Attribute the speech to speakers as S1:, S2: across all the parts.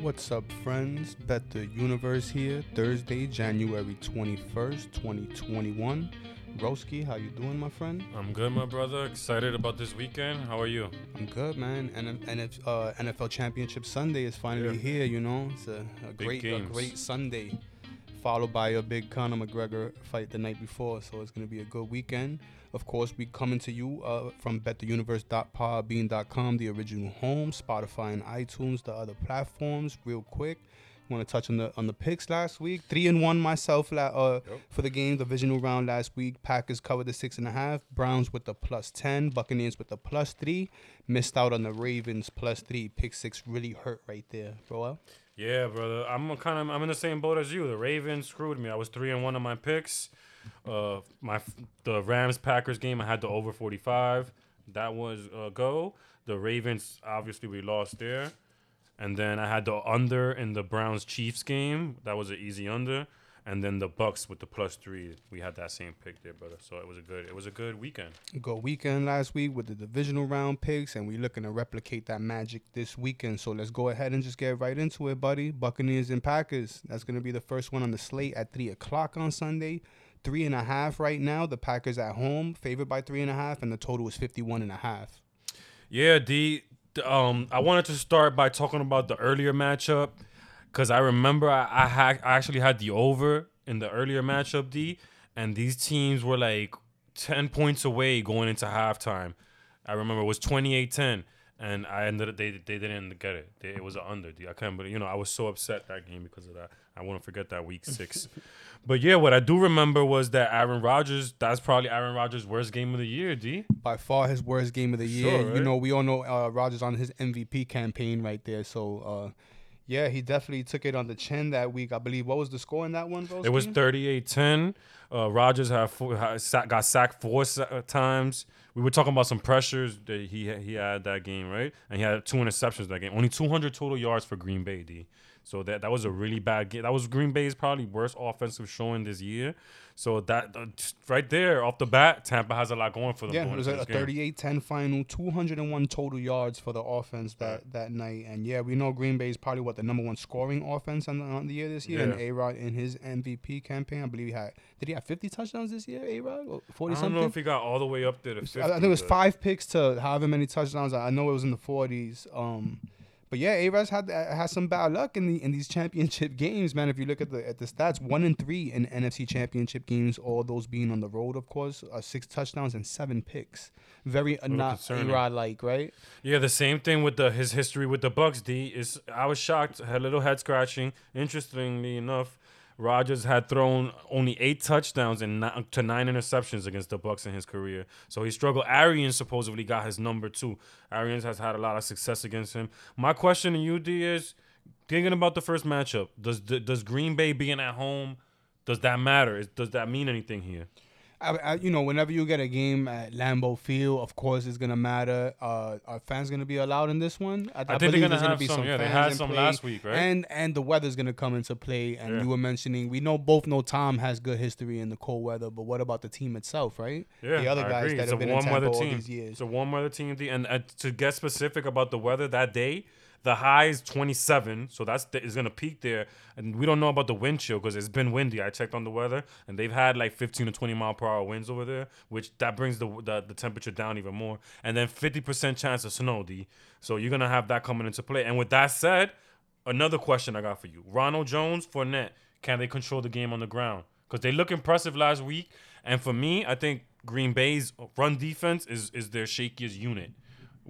S1: What's up, friends? Bet the Universe here. Thursday, January 21st, 2021. Broski, how you doing, my friend?
S2: I'm good, my brother. Excited about this weekend. How are you?
S1: I'm good, man. And and if uh, NFL Championship Sunday is finally
S2: Yeah.
S1: here, you know, it's a, a great a great Sunday, followed by a big Conor McGregor fight the night before. So it's gonna be a good weekend. Of course, we coming to you uh, from bettheuniverse.podbean.com, the original home, Spotify and iTunes, the other platforms. Real quick, want to touch on the on the picks last week. Three and one myself la- uh,
S2: Yep.
S1: for the game the divisional round last week. Packers covered the six and a half. Browns with the plus ten. Buccaneers with the plus three. Missed out on the Ravens plus three. Pick six really hurt right there, bro.
S2: Yeah, brother. I'm kind of I'm in the same boat as you. The Ravens screwed me. I was three and one on my picks. Uh, my the Rams Packers game I had the over 45. That was a go. The Ravens obviously we lost there, and then I had the under in the Browns Chiefs game. That was an easy under. And then the Bucks with the plus three, we had that same pick there, brother. So it was a good, it was a good weekend.
S1: Good weekend last week with the divisional round picks, and we looking to replicate that magic this weekend. So let's go ahead and just get right into it, buddy. Buccaneers and Packers. That's gonna be the first one on the slate at three o'clock on Sunday. Three and a half right now. The Packers at home, favored by three and a half, and the total is fifty-one and a half.
S2: Yeah, D. d- Um, I wanted to start by talking about the earlier matchup because I remember I, I had I actually had the over in the earlier matchup, D, and these teams were like ten points away going into halftime. I remember it was 28-10, and I ended up they they didn't get it. They, it was an under, D. I can't believe you know I was so upset that game because of that. I won't forget that week six. but yeah, what I do remember was that Aaron Rodgers. That's probably Aaron Rodgers' worst game of the year, D.
S1: By far his worst game of the year.
S2: Sure,
S1: You know, we all know uh, Rodgers on his MVP campaign right there. So, uh, yeah, he definitely took it on the chin that week. I believe. What was the score in that one?
S2: It was 38-10. Uh, Rodgers had, four, had got sacked four uh, times. We were talking about some pressures that he he had that game, right? And he had two interceptions that game. Only 200 total yards for Green Bay, D. So that that was a really bad game. That was Green Bay's probably worst offensive showing this year. So that uh, right there off the bat, Tampa has a lot going for them.
S1: Yeah, it was a
S2: this
S1: 38-10 final, 201 total yards for the offense that, that night. And yeah, we know Green Bay is probably what the number one scoring offense on the, on the year this year. And
S2: Yeah.
S1: A Rod in his MVP campaign, I believe he had did he have 50 touchdowns this year? A Rod, 40 something.
S2: I don't know if he got all the way up there to 50.
S1: I I think it was five picks to however many touchdowns. I I know it was in the 40s. Um, but yeah, A had had some bad luck in the in these championship games, man. If you look at the at the stats, one and three in NFC championship games, all those being on the road, of course, uh, six touchdowns and seven picks. Very uh, not A
S2: concerning.
S1: Rod like, right?
S2: Yeah, the same thing with the his history with the Bucks. D is I was shocked, had a little head scratching. Interestingly enough, Rodgers had thrown only eight touchdowns and to nine interceptions against the Bucks in his career. So he struggled. Arians supposedly got his number two. Arians has had a lot of success against him. My question to you, D, is thinking about the first matchup. Does does Green Bay being at home? Does that matter? Does that mean anything here?
S1: I, I, you know, whenever you get a game at Lambeau Field, of course it's gonna matter. Uh, are fans gonna be allowed in this one?
S2: I think they're
S1: believe
S2: gonna
S1: there's
S2: have some. Yeah, they
S1: fans
S2: had some
S1: play.
S2: last week, right?
S1: And and the weather's gonna come into play. And
S2: Yeah.
S1: you were mentioning we know both know Tom has good history in the cold weather, but what about the team itself, right?
S2: Yeah,
S1: the other
S2: I
S1: guys
S2: agree.
S1: that
S2: It's
S1: have
S2: a
S1: been in
S2: warm
S1: Tampa
S2: weather
S1: all
S2: team.
S1: these years.
S2: It's a warm weather team. And uh, to get specific about the weather that day, the high is 27, so that's the, is gonna peak there. And we don't know about the wind chill because it's been windy. I checked on the weather, and they've had like 15 to 20 mile per hour winds over there, which that brings the the, the temperature down even more. And then 50% chance of snow, D. So you're gonna have that coming into play. And with that said, another question I got for you: Ronald Jones, Fournette, can they control the game on the ground? Because they look impressive last week, and for me, I think Green Bay's run defense is is their shakiest unit.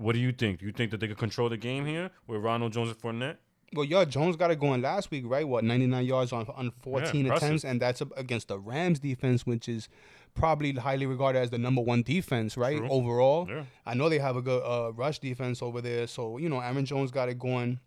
S2: What do you think? Do you think that they could control the game here with Ronald Jones and Fournette?
S1: Well, yeah, Jones got it going last week, right? What, 99 yards on on 14
S2: impressive.
S1: attempts, and that's against the Rams defense, which is probably highly regarded as the number one defense, right?
S2: True.
S1: Overall,
S2: Yeah.
S1: I know they have a good uh, rush defense over there, so you know Aaron Jones got it going.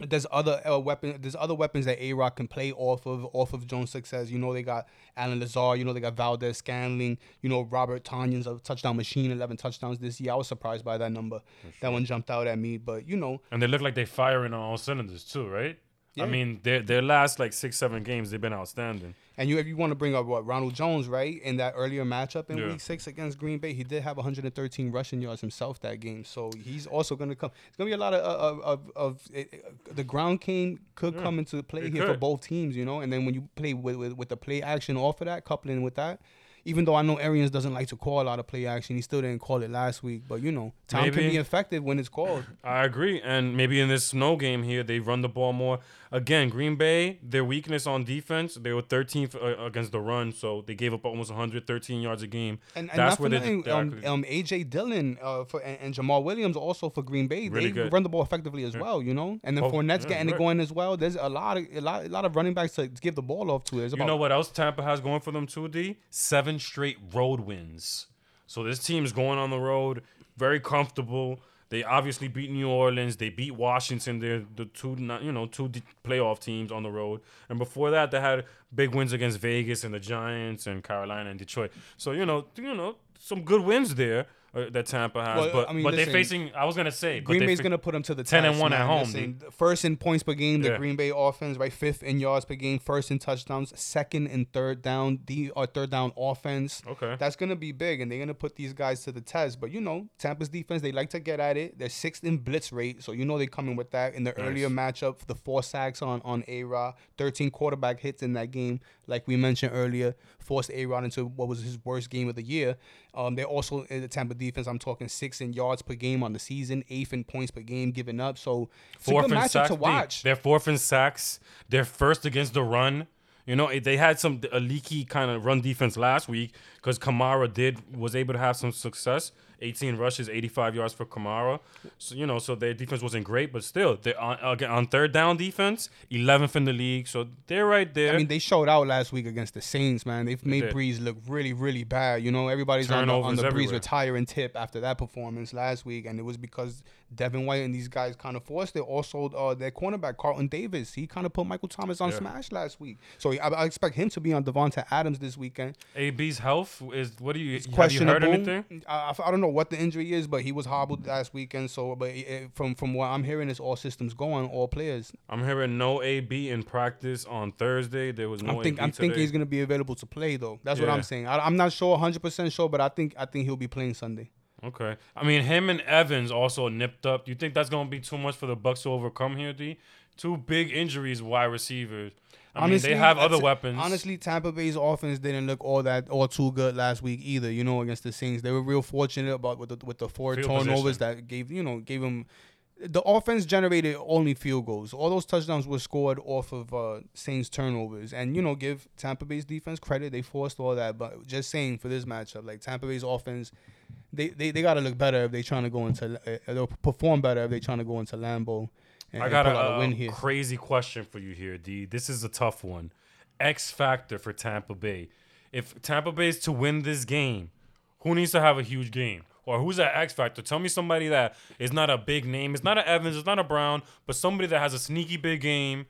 S1: There's other uh, weapon. There's other weapons that A Rock can play off of off of Jones' success. You know they got Allen Lazard. You know they got Valdes-Scantling. You know Robert Tonyan's a touchdown machine, 11 touchdowns this year. I was surprised by that number. That one jumped out at me, but you know
S2: And they look like they're firing on all cylinders too, right?
S1: Yeah.
S2: I mean, their their last like six seven games they've been outstanding.
S1: And you, if you want to bring up what Ronald Jones, right, in that earlier matchup in
S2: Yeah.
S1: Week Six against Green Bay, he did have 113 rushing yards himself that game. So he's also going to come. It's going to be a lot of of, of, of it, the ground game could
S2: Yeah,
S1: come into play
S2: it
S1: here for both teams, you know. And then when you play with, with with the play action off of that, coupling with that. Even though I know Arians doesn't like to call a lot of play action, he still didn't call it last week. But you know, time can be effective when it's called.
S2: I agree, and maybe in this snow game here they run the ball more. Again, Green Bay, their weakness on defense, they were 13th uh, against the run, so they gave up almost 113 yards a game.
S1: And, and
S2: That's where they-
S1: um, um, AJ Dillon uh, for and, and Jamaal Williams also for Green Bay.
S2: Really
S1: they
S2: good.
S1: run the ball effectively as well, you know. And then
S2: Oh,
S1: Fournette's
S2: yeah,
S1: getting it going as well. There's a lot of a lot, a lot of running backs to give the ball off to. There's
S2: You know what else Tampa has going for them too, D? Seven straight road wins. So this team's going on the road, very comfortable. They obviously beat New Orleans. They beat Washington. They're the two, you know, two playoff teams on the road. And before that, they had big wins against Vegas and the Giants and Carolina and Detroit. So you know, you know, some good wins there Uh, that Tampa has.
S1: Well,
S2: but
S1: I mean,
S2: but they're facing. I was gonna say,
S1: Green Bay's gonna put them to the
S2: 10 and
S1: test,
S2: 1 at home,
S1: Listen, first in points per game, the
S2: Yeah.
S1: Green Bay offense, right? Fifth in yards per game, first in touchdowns, second and third down, the or third down offense.
S2: Okay.
S1: That's gonna be big, and they're gonna put these guys to the test. But you know, Tampa's defense, they like to get at it. They're sixth in blitz rate, so you know they're coming with that. In the
S2: Nice.
S1: earlier matchup, the four sacks on on A Rod, thirteen quarterback hits in that game, like we mentioned earlier, forced A Rod into what was his worst game of the year. Um, they're also in the Tampa defense. I'm talking six in yards per game on the season, eighth in points per game given up. So it's a
S2: fourth
S1: good
S2: in sacks.
S1: to watch.
S2: They're fourth in sacks. They're first against the run. You know, they had some a leaky kind of run defense last week because Kamara did was able to have some success. 18 rushes, 85 yards for Kamara. So you know, so their defense wasn't great, but still, they're on uh, again, on third down defense, 11th in the league. So they're right there.
S1: I mean, they showed out last week against the Saints, man. They've made
S2: did.
S1: Brees look really, really bad. You know, everybody's on the, on the
S2: Brees
S1: retiring tip after that performance last week, and it was because Devin White and these guys kind of forced it. Also, uh, their cornerback Carlton Davis, he kind of put Michael Thomas on
S2: Yeah.
S1: smash last week. So I, I expect him to be on Davante Adams this weekend.
S2: AB's health is what do you have you
S1: questionable.
S2: heard anything?
S1: I, I don't know what the injury is, but he was hobbled last weekend. So, but it, from from what I'm hearing, is all systems going, all players.
S2: I'm hearing no AB in practice on Thursday. There was no
S1: I'm think I'm thinking he's gonna be available to play though. That's what I'm saying. I, I'm not sure 100 percent sure, but I think I think he'll be playing Sunday.
S2: Okay. I mean, him and Evans also nipped up. Do you think that's gonna be too much for the Bucks to overcome here, D? Two big injuries, wide receivers. I mean, they have other weapons.
S1: Honestly, Tampa Bay's offense didn't look all that all too good last week either. You know, against the Saints, they were real fortunate about with the with the four
S2: Field
S1: turnovers
S2: position.
S1: that gave you know gave them. The offense generated only field goals. All those touchdowns were scored off of uh, Saints turnovers, and you know, give Tampa Bay's defense credit. They forced all that, but just saying for this matchup, like Tampa Bay's offense, they they, they got to look better if they're trying to go into. Uh, they'll perform better if they're trying to go into Lambeau. And,
S2: I got
S1: and
S2: a,
S1: a win here.
S2: crazy question for you here, D. This is a tough one. X factor for Tampa Bay. If Tampa Bay is to win this game, who needs to have a huge game? Or who's that X factor? Tell me somebody that is not a big name. It's not an Evans. It's not a Brown, but somebody that has a sneaky big game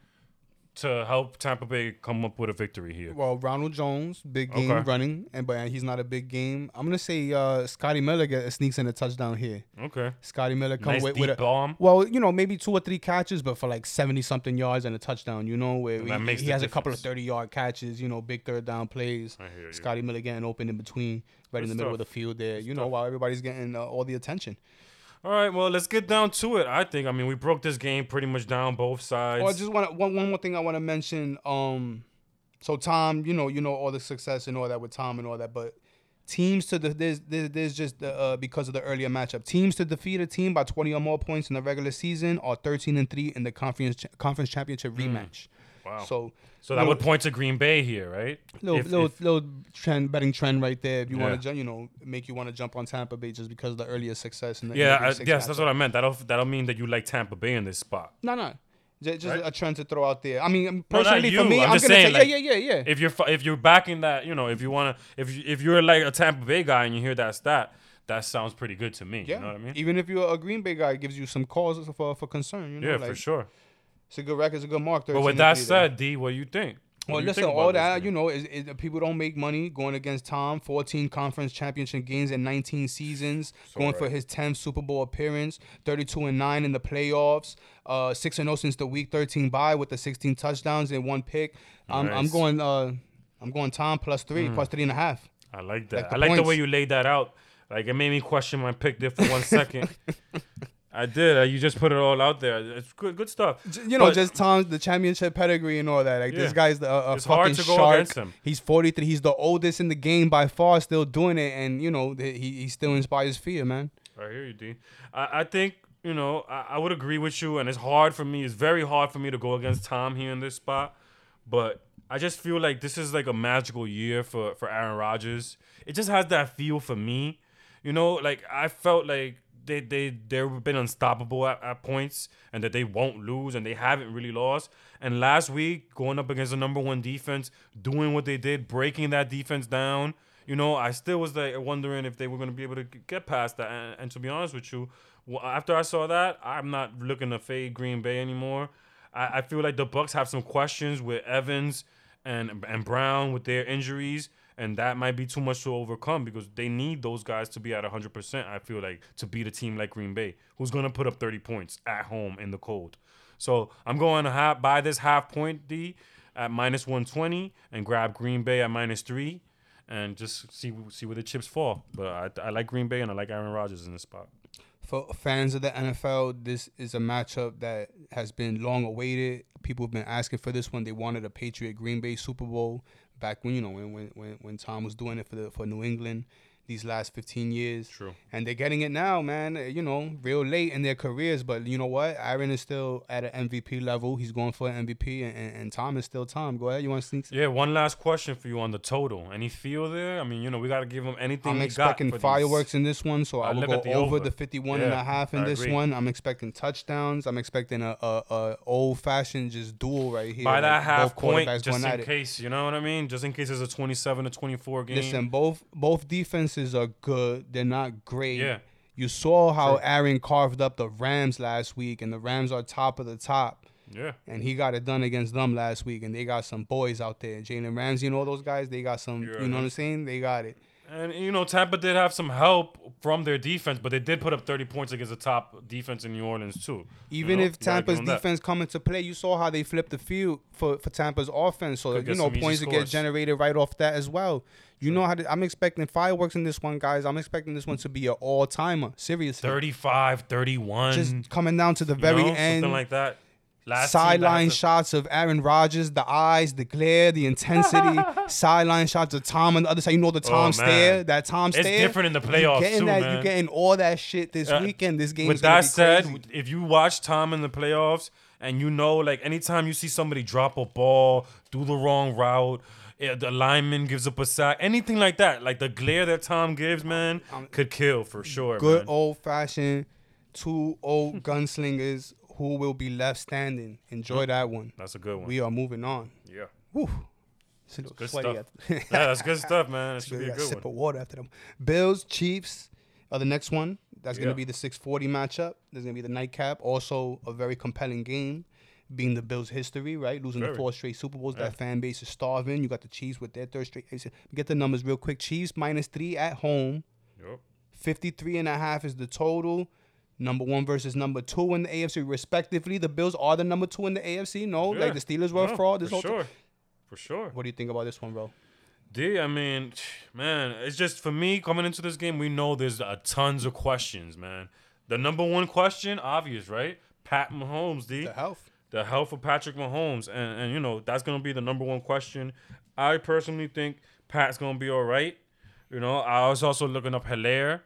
S2: to help Tampa Bay come up with a victory here.
S1: Well, Ronald Jones, big game
S2: Okay.
S1: running, and but he's not a big game. I'm gonna say uh, Scotty Miller get, sneaks in a touchdown here.
S2: Okay.
S1: Scotty Miller come
S2: Nice
S1: with, with a
S2: bomb.
S1: well, you know, maybe two or three catches, but for like seventy something yards and a touchdown. You know, where he, he has a couple of thirty yard catches. You know, big third down plays.
S2: I hear you.
S1: Scotty Miller getting open in between, right in the middle of the field there. You know, while everybody's getting uh, all the attention.
S2: All right, well, let's get down to it. I think. I mean, we broke this game pretty much down both sides.
S1: Oh, I just want one one more thing I want to mention. Um, so Tom, you know, you know all the success and all that with Tom and all that, but teams to the there's there's, just the, uh, because of the earlier matchup. Teams to defeat a team by 20 or more points in the regular season are 13 and three in the conference conference championship rematch.
S2: Wow. So,
S1: So
S2: that
S1: little-
S2: would point to Green Bay here, right?
S1: little
S2: If-
S1: little
S2: if-
S1: little trend betting trend right there. If you
S2: Yeah.
S1: want to, you know, make you want to jump on Tampa Bay just because of the earlier success. The,
S2: yeah, I, yes, that's what I meant. That'll that'll mean that you like Tampa Bay in this spot.
S1: No, no. Just, just
S2: Right?
S1: a trend to throw out there. I mean,
S2: No,
S1: personally, for me,
S2: I'm
S1: I'm, gonna
S2: saying,
S1: say,
S2: like,
S1: yeah, yeah, yeah, yeah.
S2: If you're if you're backing that, you know, if you wanna, if you, if you're like a Tampa Bay guy and you hear that stat, that sounds pretty good to me.
S1: Yeah,
S2: You know what I mean?
S1: even if you're a Green Bay guy, it gives you some cause for for concern. You know,
S2: Yeah,
S1: like,
S2: for sure.
S1: It's a good record, it's a good mark.
S2: But with that said, D, what do you think? What
S1: Well,
S2: you
S1: listen,
S2: think
S1: all that you know is, is people don't make money going against Tom. 14 conference championship games in 19 seasons, going for his 10th Super Bowl appearance, 32 and nine in the playoffs, uh, six and 0 since the Week 13 bye with the 16 touchdowns and one pick. I'm, I'm going uh, I'm going Tom plus three, plus three and a half.
S2: I like that.
S1: the
S2: I like the way you laid that out. Like it made me question my pick there for one second. I did. Uh, you just put it all out there. It's good, good stuff.
S1: You know,
S2: But-
S1: just Tom's the championship pedigree and all that. Like this guy's the, a, a
S2: It's hard
S1: fucking
S2: to go
S1: shark.
S2: against him.
S1: He's 43. He's the oldest in the game by far, still doing it, and you know he he still inspires fear, man.
S2: I hear you, Dean. I, I think you know I, I would agree with you, and it's hard for me. It's very hard for me to go against Tom here in this spot, but I just feel like this is like a magical year for for Aaron Rodgers. It just has that feel for me, you know. Like I felt like they they they've been unstoppable at, at points, and that they won't lose, and they haven't really lost. And last week, going up against the number one defense, doing what they did, breaking that defense down. You know, I still was like wondering if they were going to be able to get past that. And, and to be honest with you, well, after I saw that, I'm not looking to fade Green Bay anymore. I, I feel like the Bucks have some questions with Evans and and Brown with their injuries, and that might be too much to overcome because they need those guys to be at 100%. I feel like to beat a team like Green Bay, who's going to put up 30 points at home in the cold. So I'm going to buy this half point D at minus 120 and grab Green Bay at minus three and just see see where the chips fall. But I, I like Green Bay and I like Aaron Rodgers in this spot.
S1: For fans of the NFL, this is a matchup that has been long awaited. People have been asking for this one. They wanted a Patriot Green Bay Super Bowl back when you know when when when, Tom was doing it for the for New England these last 15 years.
S2: True.
S1: And they're getting it now, man. You know, real late in their careers, but you know what? Aaron is still at an MVP level. He's going for an MVP, and, and, and Tom is still Tom. Go ahead. You want to sneak?
S2: Yeah, one last question for you on the total. Any feel there? I mean, you know, we got to give them anything.
S1: I'm expecting
S2: for these.
S1: fireworks in this one, so I
S2: I
S1: will go
S2: the
S1: over,
S2: over.
S1: the 51 and a half in
S2: I
S1: this
S2: agree.
S1: one. I'm expecting touchdowns. I'm expecting a, a, a old fashioned just duel right here.
S2: By that
S1: like
S2: half point, just in
S1: it.
S2: case, you know what I mean? Just in case it's a 27 to 24 game.
S1: Listen, both both defenses are good. They're not great.
S2: Yeah.
S1: You saw how
S2: True.
S1: Aaron carved up the Rams last week, and the Rams are top of the top.
S2: yeah.
S1: And he got it done against them last week, and they got some boys out there. Jalen Ramsey and all those guys, they got some.
S2: Yeah.
S1: You know what I'm saying? They got it.
S2: And you know, Tampa did have some help from their defense, but they did put up 30 points against the top defense in New Orleans too. You
S1: Even
S2: know,
S1: if
S2: you gotta give
S1: Tampa's
S2: that.
S1: defense come into play, you saw how they flipped the field for, for Tampa's offense. So
S2: Could
S1: you know points to get generated right off that as well. You know how to, I'm expecting fireworks in this one, guys. I'm expecting this one to be an all timer. Seriously,
S2: 35, 31,
S1: just coming down to the
S2: you
S1: very
S2: know,
S1: end.
S2: something like that.
S1: Sideline shots of Aaron Rodgers, the eyes, the glare, the intensity. sideline shots of Tom on the other side. You know the Tom
S2: Oh,
S1: stare, that Tom
S2: It's
S1: stare.
S2: It's different in the
S1: You
S2: playoffs
S1: getting
S2: too,
S1: that,
S2: man.
S1: You getting all that shit this
S2: Uh,
S1: weekend. This game.
S2: With that said, if you watch Tom in the playoffs and you know, like anytime you see somebody drop a ball, do the wrong route, eh, the lineman gives up a sack, anything like that, like the glare that Tom gives, man, could kill for sure.
S1: good
S2: man.
S1: old fashioned two old gunslingers who will be left standing. Enjoy mm. that one.
S2: That's a good one.
S1: We are moving on.
S2: yeah.
S1: Whew. It's a little
S2: Good
S1: sweaty
S2: stuff. yeah, that's good stuff, man. It should be a good
S1: sip
S2: one.
S1: of water after them. Bills, Chiefs are the next one. That's going to be the 640 matchup. There's going to be the nightcap. Also, a very compelling game, being the Bills' history, right? Losing the
S2: Very.
S1: four straight Super Bowls.
S2: Yeah.
S1: That fan base is starving. You got the Chiefs with their third straight. Get the numbers real quick. Chiefs minus three at home.
S2: Yup.
S1: 53 and a half is the total. Number one versus number two in the AFC, respectively. The Bills are the number two in the AFC. No,
S2: Yeah.
S1: like the Steelers were a
S2: No,
S1: fraud this
S2: for
S1: whole
S2: sure. For sure.
S1: What do you think about this one, bro?
S2: D, I mean, man, it's just for me coming into this game, we know there's uh, tons of questions, man. The number one question, obvious, right? Pat Mahomes, D.
S1: The health.
S2: The health of Patrick Mahomes. And, and you know, that's going to be the number one question. I personally think Pat's going to be all right. You know, I was also looking up Helaire.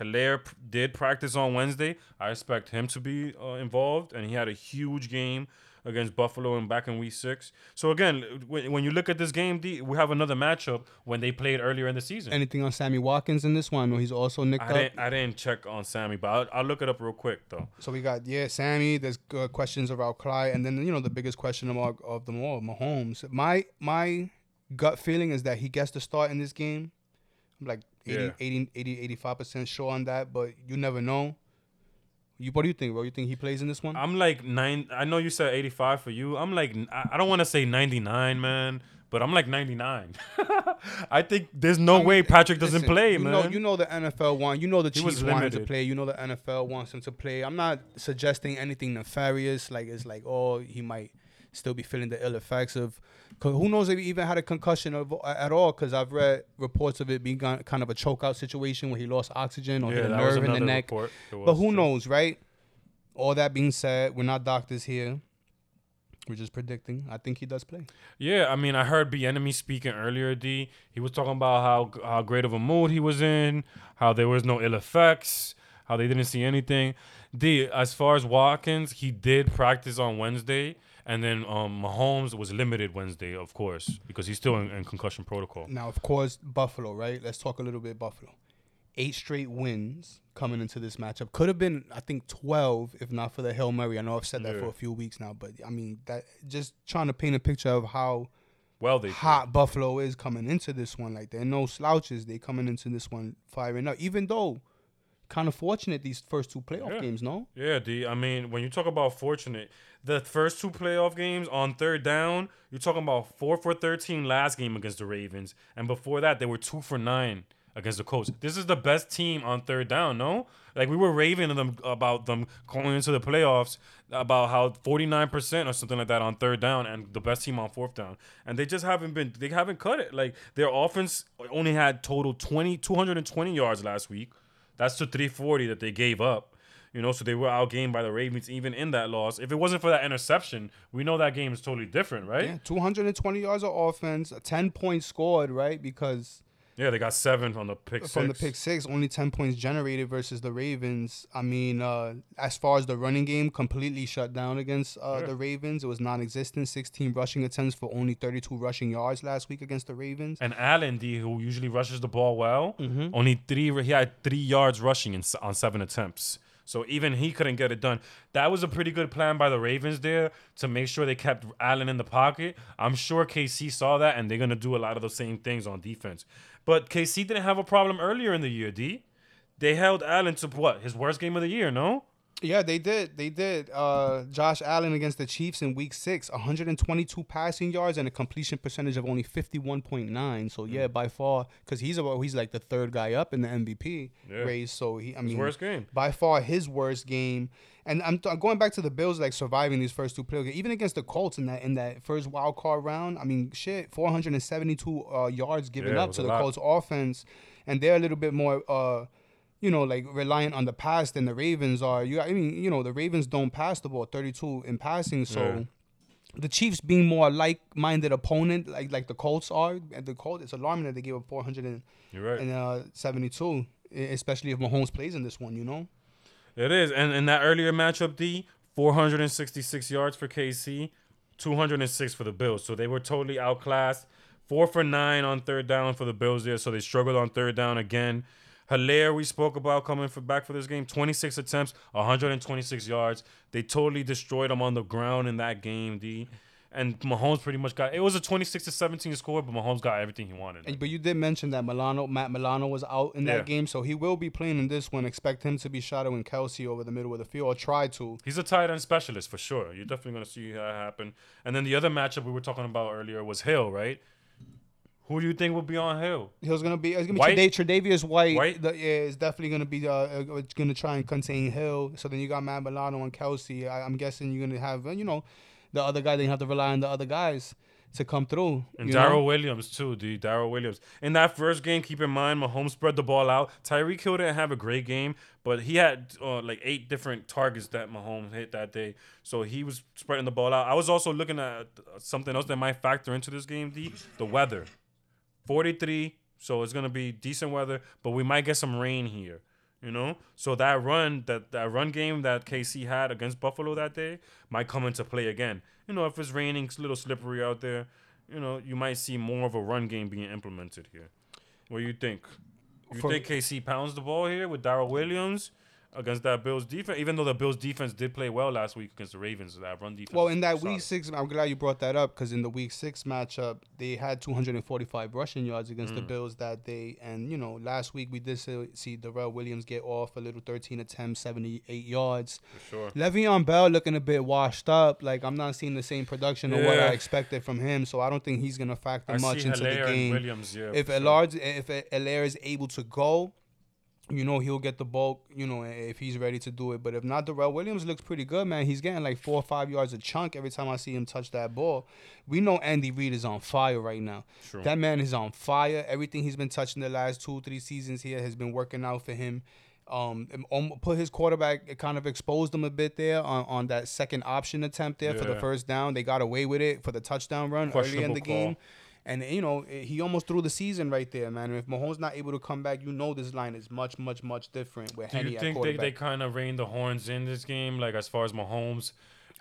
S2: Helaire p- did practice on Wednesday. I expect him to be uh, involved, and he had a huge game against Buffalo and back in Week Six. So again, when, when you look at this game, D, we have another matchup when they played earlier in the season.
S1: Anything on Sammy Watkins in this one? Or he's also nicked
S2: I
S1: up.
S2: didn't, I didn't check on Sammy, but I'll, I'll look it up real quick though.
S1: So we got yeah, Sammy. There's uh, questions about Clyde, and then you know the biggest question of, of them all, Mahomes. My my gut feeling is that he gets to start in this game. I'm like 80,
S2: Yeah.
S1: 80, 80 85 percent sure on that, but you never know. You, what do you think, bro? You think he plays in this one?
S2: I'm like nine. I know you said 85 for you. I'm like I don't want to say 99, man, but I'm like 99. I think there's no
S1: I mean,
S2: way eh, Patrick doesn't
S1: listen,
S2: play,
S1: you
S2: man.
S1: Know, you know the NFL want. You know the Chiefs want him to play. You know the NFL wants him to play. I'm not suggesting anything nefarious. Like it's like oh he might still be feeling the ill effects of. Cause who knows if he even had a concussion of, at all? Because I've read reports of it being kind of a chokeout situation where he lost oxygen or
S2: yeah,
S1: hit a nerve in the neck. But who
S2: too.
S1: knows, right? All that being said, we're not doctors here. We're just predicting. I think he does play.
S2: Yeah, I mean, I heard Bieniemy speaking earlier. D, he was talking about how how great of a mood he was in, how there was no ill effects, how they didn't see anything. D, as far as Watkins, he did practice on Wednesday, and then um, Mahomes was limited Wednesday, of course, because he's still in, in concussion protocol.
S1: Now, of course, Buffalo, right? Let's talk a little bit Buffalo. Eight straight wins coming into this matchup. Could have been, I think, 12 if not for the Hail Mary. I know I've said that
S2: Yeah.
S1: for a few weeks now, but I mean, that just trying to paint a picture of how
S2: Well, they
S1: hot Buffalo is coming into this one. Like, they're no slouches. They coming into this one firing up, even though kind of fortunate these first two playoff
S2: Yeah.
S1: games, no?
S2: Yeah, D. I mean, when you talk about fortunate, the first two playoff games on third down, you're talking about four for 13 last game against the Ravens. And before that, they were two for nine against the Colts. This is the best team on third down, no? Like, we were raving to them about them going into the playoffs about how 49% or something like that on third down and the best team on fourth down. And they just haven't been, they haven't cut it. Like, their offense only had total 20, 220 yards last week. That's the 340 that they gave up. You know, so they were outgained by the Ravens even in that loss. If it wasn't for that interception, we know that game is totally different, right?
S1: Yeah, 220 yards of offense, 10 points scored, right? Because
S2: Yeah, they got seven on the pick
S1: from the pick six, only 10 points generated versus the Ravens. I mean, uh, as far as the running game, completely shut down against uh,
S2: Yeah.
S1: the Ravens. It was non existent. 16 rushing attempts for only 32 rushing yards last week against the Ravens.
S2: And Allen D, who usually rushes the ball well,
S1: Mhm.
S2: only three. He had three yards rushing in, on seven attempts. So even he couldn't get it done. That was a pretty good plan by the Ravens there to make sure they kept Allen in the pocket. I'm sure KC saw that, and they're gonna do a lot of the same things on defense. But KC didn't have a problem earlier in the year. D, they held Allen to what his worst game of the year. No.
S1: Yeah, they did. They did. Uh, Josh Allen against the Chiefs in Week Six, 122 passing yards and a completion percentage of only 51.9. So yeah, by far, because he's about he's like the third guy up in the MVP
S2: Yeah.
S1: race. So he, I
S2: His
S1: mean,
S2: worst game.
S1: by far his worst game. And I'm, I'm going back to the Bills like surviving these first two playoff games, even against the Colts in that in that first wild card round. I mean, shit, 472 uh, yards given
S2: Yeah,
S1: up to the
S2: lot.
S1: Colts offense, and they're a little bit more, uh, you know, like reliant on the pass than the Ravens are. You, I mean, you know, the Ravens don't pass the ball 32 in passing, so.
S2: Yeah.
S1: The Chiefs being more like-minded opponent, like like the Colts are, and the Colts, it's alarming that they gave up 472,
S2: right.
S1: uh, 72, especially if Mahomes plays in this one. You know,
S2: It is. And in that earlier matchup, D, 466 yards for KC, 206 for the Bills. So they were totally outclassed. Four for nine on third down for the Bills there. So they struggled on third down again. Helaire, we spoke about coming for back for this game. 26 attempts, 126 yards. They totally destroyed him on the ground in that game, D. And Mahomes pretty much got it was a 26 to 17 score, but Mahomes got everything he wanted.
S1: And- But you did mention that Milano, Matt Milano was out in that
S2: Yeah.
S1: game, so he will be playing in this one. Expect him to be shadowing Kelce over the middle of the field, or try to.
S2: He's a tight end specialist for sure. You're definitely going to see that happen. And then the other matchup we were talking about earlier was Hill, right? Who do you think will be on Hill?
S1: Was gonna be. It's gonna be
S2: White?
S1: Tre'Davious White.
S2: White?
S1: The, yeah, it's definitely gonna be. Uh, it's gonna try and contain Hill. So then you got Matt Milano and Kelce. I, I'm guessing you're gonna have, you know, the other guy. Then you have to rely on the other guys to come through.
S2: And Darrel Williams too, dude. Darrel Williams. In that first game, keep in mind Mahomes spread the ball out. Tyreek Hill didn't have a great game, but he had uh, like eight different targets that Mahomes hit that day. So he was spreading the ball out. I was also looking at something else that might factor into this game, D. The weather. 43, so it's gonna be decent weather, but we might get some rain here. You know, so that run that that run game that KC had against Buffalo that day might come into play again. You know, if it's raining, it's a little slippery out there. You know, you might see more of a run game being implemented here. What do you think? You
S1: For-
S2: think KC pounds the ball here with Darrel Williams? Against that Bills defense. Even though the Bills defense did play well last week against the Ravens, that run defense.
S1: Well, in that
S2: solid.
S1: week six, I'm glad you brought that up because in the week six matchup, they had 245 rushing yards against
S2: Mm.
S1: the Bills that day. And, you know, last week we did see, see Darrel Williams get off a little 13 attempts, 78 yards.
S2: for sure.
S1: Le'Veon Bell looking a bit washed up. Like, I'm not seeing the same production of what I expected from him. So I don't think he's going to factor
S2: I
S1: much into the
S2: Helaire and
S1: game.
S2: Williams, yeah.
S1: if
S2: for sure.
S1: Allard, if Allaire is able to go, you know he'll get the bulk. You know if he's ready to do it. But if not, Darrel Williams looks pretty good, man. He's getting like four or five yards a chunk every time I see him touch that ball. We know Andy Reid is on fire right now.
S2: True.
S1: That man is on fire. Everything he's been touching the last two, three seasons here has been working out for him. Um, um, put his quarterback, it kind of exposed him a bit there on, on that second option attempt there for the first down. They got away with it for the touchdown run early in the
S2: call.
S1: game. And you know he almost threw the season right there, man. And if Mahomes not able to come back, you know this line is much, much, much different with
S2: Do
S1: Henne
S2: you think they, they kind of reined the horns in this game, like as far as Mahomes?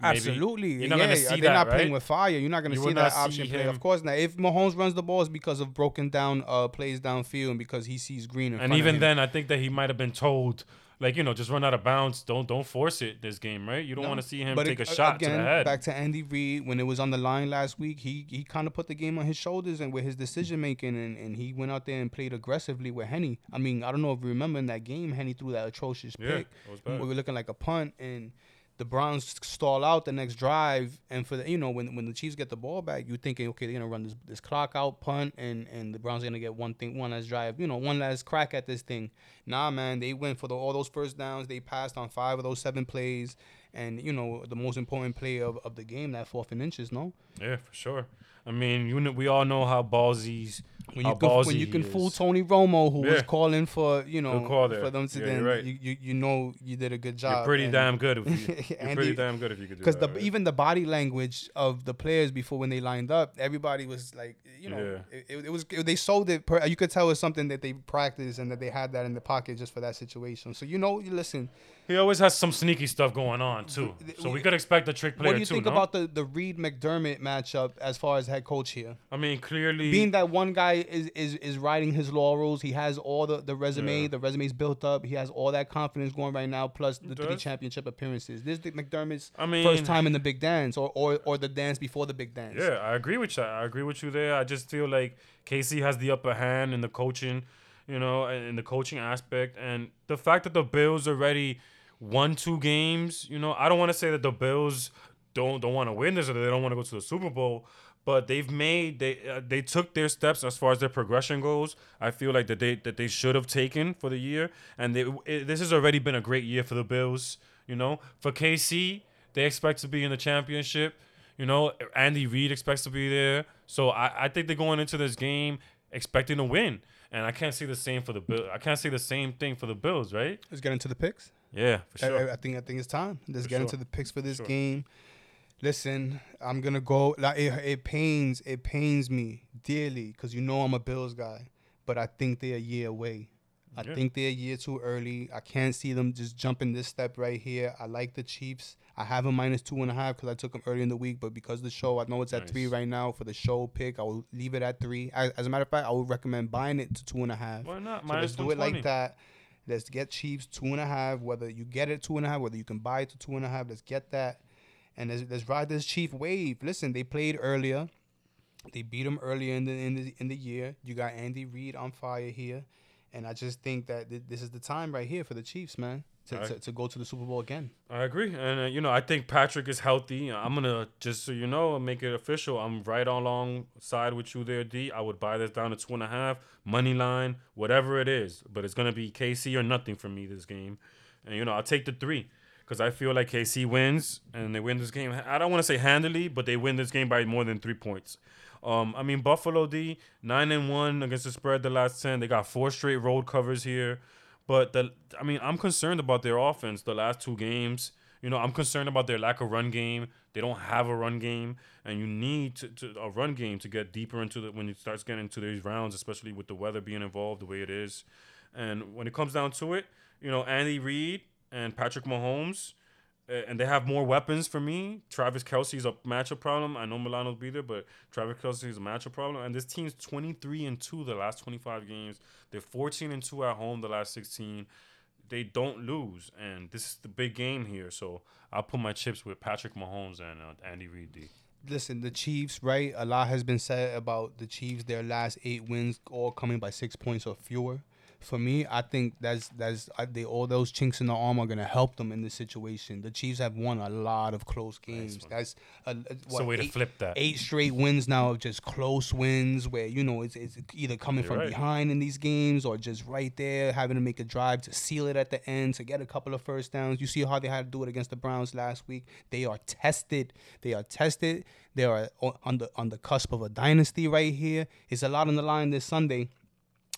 S2: Maybe-
S1: Absolutely,
S2: You're not
S1: yeah.
S2: gonna see
S1: they're
S2: that,
S1: not
S2: right?
S1: playing with fire. You're not gonna
S2: You
S1: see that option
S2: see
S1: play. Of course not. If Mahomes runs the ball, it's because of broken down uh, plays downfield and because he sees green.
S2: And even then, I think that he might have been told, like you know, just run out of bounds. Don't don't force it this game, right? You don't
S1: No.
S2: want to see him take
S1: ag-
S2: a shot
S1: again,
S2: to the head.
S1: Back to Andy Reid when it was on the line last week, he he kind of put the game on his shoulders and with his decision making, and, and he went out there and played aggressively with Henne. I mean, I don't know if you remember in that game, Henne threw that atrocious
S2: yeah,
S1: pick.
S2: it was
S1: We were looking like a punt, and the Browns stall out the next drive. And for the you know when when the Chiefs get the ball back, you're thinking, okay, they're gonna run this this clock out punt, and and the Browns are gonna get one thing, one last drive, you know, one last crack at this thing. Nah, man, they went for the, all those first downs. They passed on five of those seven plays, and you know the most important play of, of the game, that fourth and inches. No,
S2: Yeah, for sure. I mean, you know, we all know how ballsy
S1: when
S2: how
S1: you can, when you can fool. Tony Romo, who was calling for you know for them to
S2: Yeah,
S1: then
S2: right.
S1: you, you you know you did a good job.
S2: You're pretty
S1: and-
S2: damn good. If you, you're
S1: Andy-
S2: pretty damn good if you could do
S1: because
S2: that.
S1: the
S2: right?
S1: even the body language of the players before when they lined up, everybody was like, you know,
S2: Yeah.
S1: it, it, it was they sold it. Per, you could tell it was something that they practiced and that they had that in the pocket just for that situation. So you know, you listen.
S2: He always has some sneaky stuff going on too. So we could expect a trick player
S1: what do you
S2: too.
S1: think
S2: no?
S1: about the the Reid McDermott matchup as far as head coach here?
S2: I mean, clearly,
S1: Being that one guy is is is riding his laurels, he has all the the resume.
S2: Yeah.
S1: The resume's built up. He has all that confidence going right now, plus the three championship appearances. This is McDermott's
S2: I mean,
S1: first time in the big dance, or or or the dance before the big dance.
S2: Yeah, I agree with you. I agree with you there. I just feel like KC has the upper hand in the coaching, you know, in the coaching aspect, and the fact that the Bills already won two games. You know, I don't want to say that the Bills don't don't want to win this or they don't want to go to the Super Bowl. But they've made they uh, they took their steps as far as their progression goes. I feel like that they that they should have taken for the year, and they, it, this has already been a great year for the Bills. You know, for KC, they expect to be in the championship. You know, Andy Reid expects to be there. So I, I think they're going into this game expecting to win. And I can't see the same for the Bill. I can't see the same thing for the Bills, right?
S1: Let's get into the picks.
S2: Yeah, for sure.
S1: I, I think I think it's time. Let's
S2: For
S1: get
S2: sure.
S1: into the picks for this
S2: Sure.
S1: game. Listen, I'm gonna go. Like it, it pains it pains me dearly because you know I'm a Bills guy, but I think they're a year away. I
S2: Yeah.
S1: think they're a year too early. I can't see them just jumping this step right here. I like the Chiefs. I have them minus two and a half because I took them early in the week, but because the show, I know it's at three right now for the show pick. I will leave it at three. As, as a matter of fact, I would recommend buying it to two and a half.
S2: Why not?
S1: So
S2: Minus
S1: let's do it like that. Let's get Chiefs two and a half. Whether you get it two and a half, whether you can buy it to two and a half, let's get that. And let's, let's ride this Chief wave. Listen, they played earlier. They beat them earlier in the in the in the year. You got Andy Reid on fire here, and I just think that th- this is the time right here for the Chiefs, man, to,
S2: Alright.
S1: to, to go to the Super Bowl again.
S2: I agree, and uh, you know I think Patrick is healthy. I'm gonna just so you know make it official. I'm right alongside with you there, D. I would buy this down to two and a half money line, whatever it is. But it's gonna be KC or nothing for me this game, and you know I'll take the three because I feel like KC wins and they win this game. I don't want to say handily, but they win this game by more than three points. Um, I mean Buffalo D nine and one against the spread the last ten. They got four straight road covers here. But the I mean, I'm concerned about their offense the last two games. You know, I'm concerned about their lack of run game. They don't have a run game, and you need to, to a run game to get deeper into the when it starts getting into these rounds, especially with the weather being involved the way it is. And when it comes down to it, you know, Andy Reid and Patrick Mahomes, and they have more weapons for me. Travis Kelce's a matchup problem. I know Milano's be there, but Travis Kelce's a matchup problem. And this team's 23 and 2 the last 25 games. They're 14 and 2 at home the last 16. they don't lose, and this is the big game here. So I'll put my chips with Patrick Mahomes and uh, Andy Reid. D.
S1: Listen, the Chiefs, right? A lot has been said about the Chiefs. Their last eight wins, all coming by six points or fewer. For me, I think that's that's I, they all those chinks in the arm are gonna help them in this situation. The Chiefs have won a lot of close games.
S2: one.
S1: that's a, a, what,
S2: a way to flip that.
S1: eight straight wins now of just close wins where you know it's, it's either coming
S2: You're
S1: from
S2: right.
S1: behind in these games or just right there having to make a drive to seal it at the end to get a couple of first downs you see how they had to do it against the browns last week they are tested they are tested they are on the on the cusp of a dynasty right here it's a lot on the line this sunday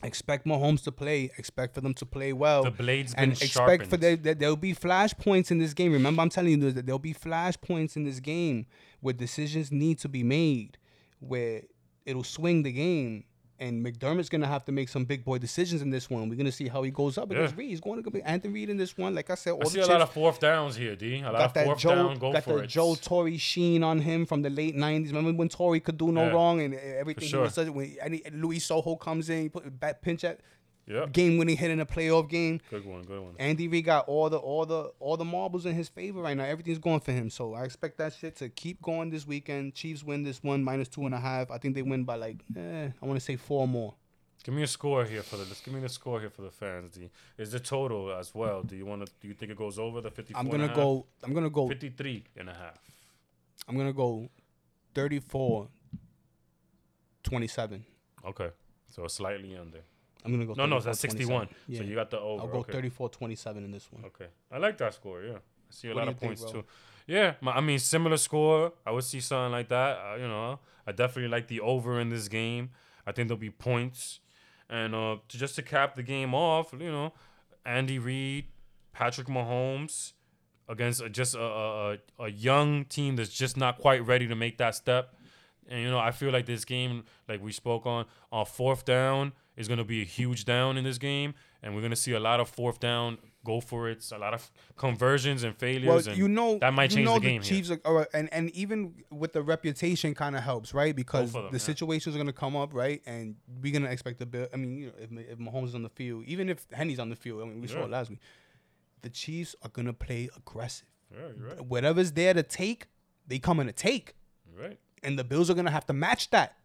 S1: expect Mahomes to play expect for them to play well
S2: The blade's
S1: and
S2: been sharpened.
S1: expect for there, there there'll be flash points in this game. Remember, I'm telling you that there'll be flash points in this game where decisions need to be made, where it'll swing the game. And McDermott's gonna have to make some big boy decisions in this one. We're gonna see how he goes up against
S2: Yeah.
S1: Reid. He's going to be Anthony Reed in this one. Like I said, all
S2: I
S1: the
S2: see a
S1: chips
S2: lot of fourth downs here, D. A lot
S1: got
S2: of
S1: that
S2: fourth
S1: Joe,
S2: down. Go
S1: got
S2: for
S1: the
S2: it.
S1: Joe Torre sheen on him from the late '90s. Remember when Torre could do no
S2: Yeah.
S1: wrong and everything For
S2: sure.
S1: he was such, when Luis Sojo comes in, he put a back pinch at
S2: Yep.
S1: game winning hit in a playoff game.
S2: Good one. Good one.
S1: Andy Reid got all the all the all the marbles in his favor right now. Everything's going for him. So I expect that shit to keep going this weekend. Chiefs win this one minus two and a half. I think they win by like eh, I want to say four more.
S2: Give me a score here for the. Let's give me the score here for the fans. D. Is the total as well? Do you want to? Do you think it goes over the 54?
S1: I'm gonna go. I'm gonna go.
S2: 53 and a half.
S1: I'm gonna go 34 27.
S2: Okay. So slightly under.
S1: I'm gonna go.
S2: No, no,
S1: 34,
S2: that's 61.
S1: Yeah.
S2: So you got the over.
S1: I'll go
S2: okay.
S1: 34 27 in this one.
S2: Okay. I like that score. Yeah. I see a
S1: What
S2: lot of
S1: you think,
S2: points too. Yeah. My, I mean, similar score. I would see something like that. Uh, you know, I definitely like the over in this game. I think there'll be points. And uh, to, just to cap the game off, you know, Andy Reid, Patrick Mahomes against a, just a, a, a- a young team that's just not quite ready to make that step. And you know, I feel like this game, like we spoke on, on fourth down is going to be a huge down in this game, and we're going to see a lot of fourth down go for it, a lot of conversions and
S1: Well,
S2: failures. and
S1: you know
S2: that might
S1: you
S2: change
S1: know
S2: the game. here.
S1: Chiefs are, are- and and even with the reputation kind of helps, right? Because
S2: them,
S1: the
S2: yeah.
S1: situations are gonna come up, right? And we're gonna expect the bill. I mean, you know, if, if Mahomes is on the field, even if Henne's on the field, I mean, we saw it last week. The Chiefs are gonna play aggressive.
S2: Yeah, you're right.
S1: Whatever's there to take, they come in to take,
S2: You're right.
S1: and the Bills are gonna have to match that
S2: I don't think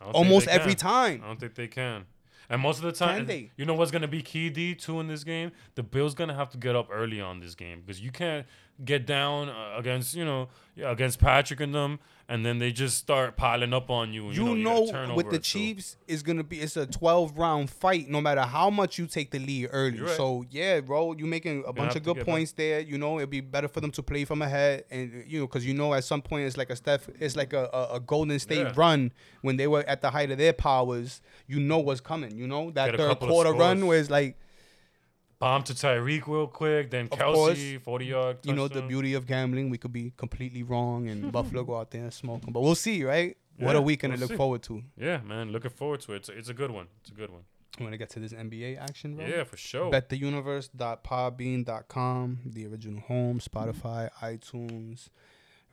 S1: almost every time.
S2: I don't think they can. And most of the time,
S1: they?
S2: you know what's gonna be key D too in this game? The Bills gonna have to get up early on this game because you can't get down uh, against you know against Patrick and them, and then they just start piling up on you. And,
S1: You,
S2: you,
S1: know,
S2: a
S1: with the. Chiefs is gonna be it's a twelve round fight. No matter how much you take the lead early.
S2: Right.
S1: So yeah, bro, you making a bunch of good
S2: get back.
S1: points there. You know, it'd be better for them to play from ahead, and you know, because you know at some point it's like a Steph, it's like a, a, a Golden State
S2: Yeah.
S1: run when they were at the height of their powers. You know what's coming. You know that
S2: Get
S1: third quarter run it's like
S2: bomb to Tyreek real quick, then
S1: Of
S2: Kelce forty yard.
S1: you know the
S2: touchdown.
S1: beauty of gambling. We could be completely wrong, and Buffalo go out there and smoke them. But we'll see, right? What
S2: Yeah,
S1: a weekend
S2: we'll
S1: to look
S2: see.
S1: forward to.
S2: Yeah, man, looking forward to it. It's a, it's a good one. It's a good one.
S1: I'm gonna get to this NBA action, bro.
S2: Yeah, for sure.
S1: bettheuniverse.podbean.com, the original home, Spotify, iTunes.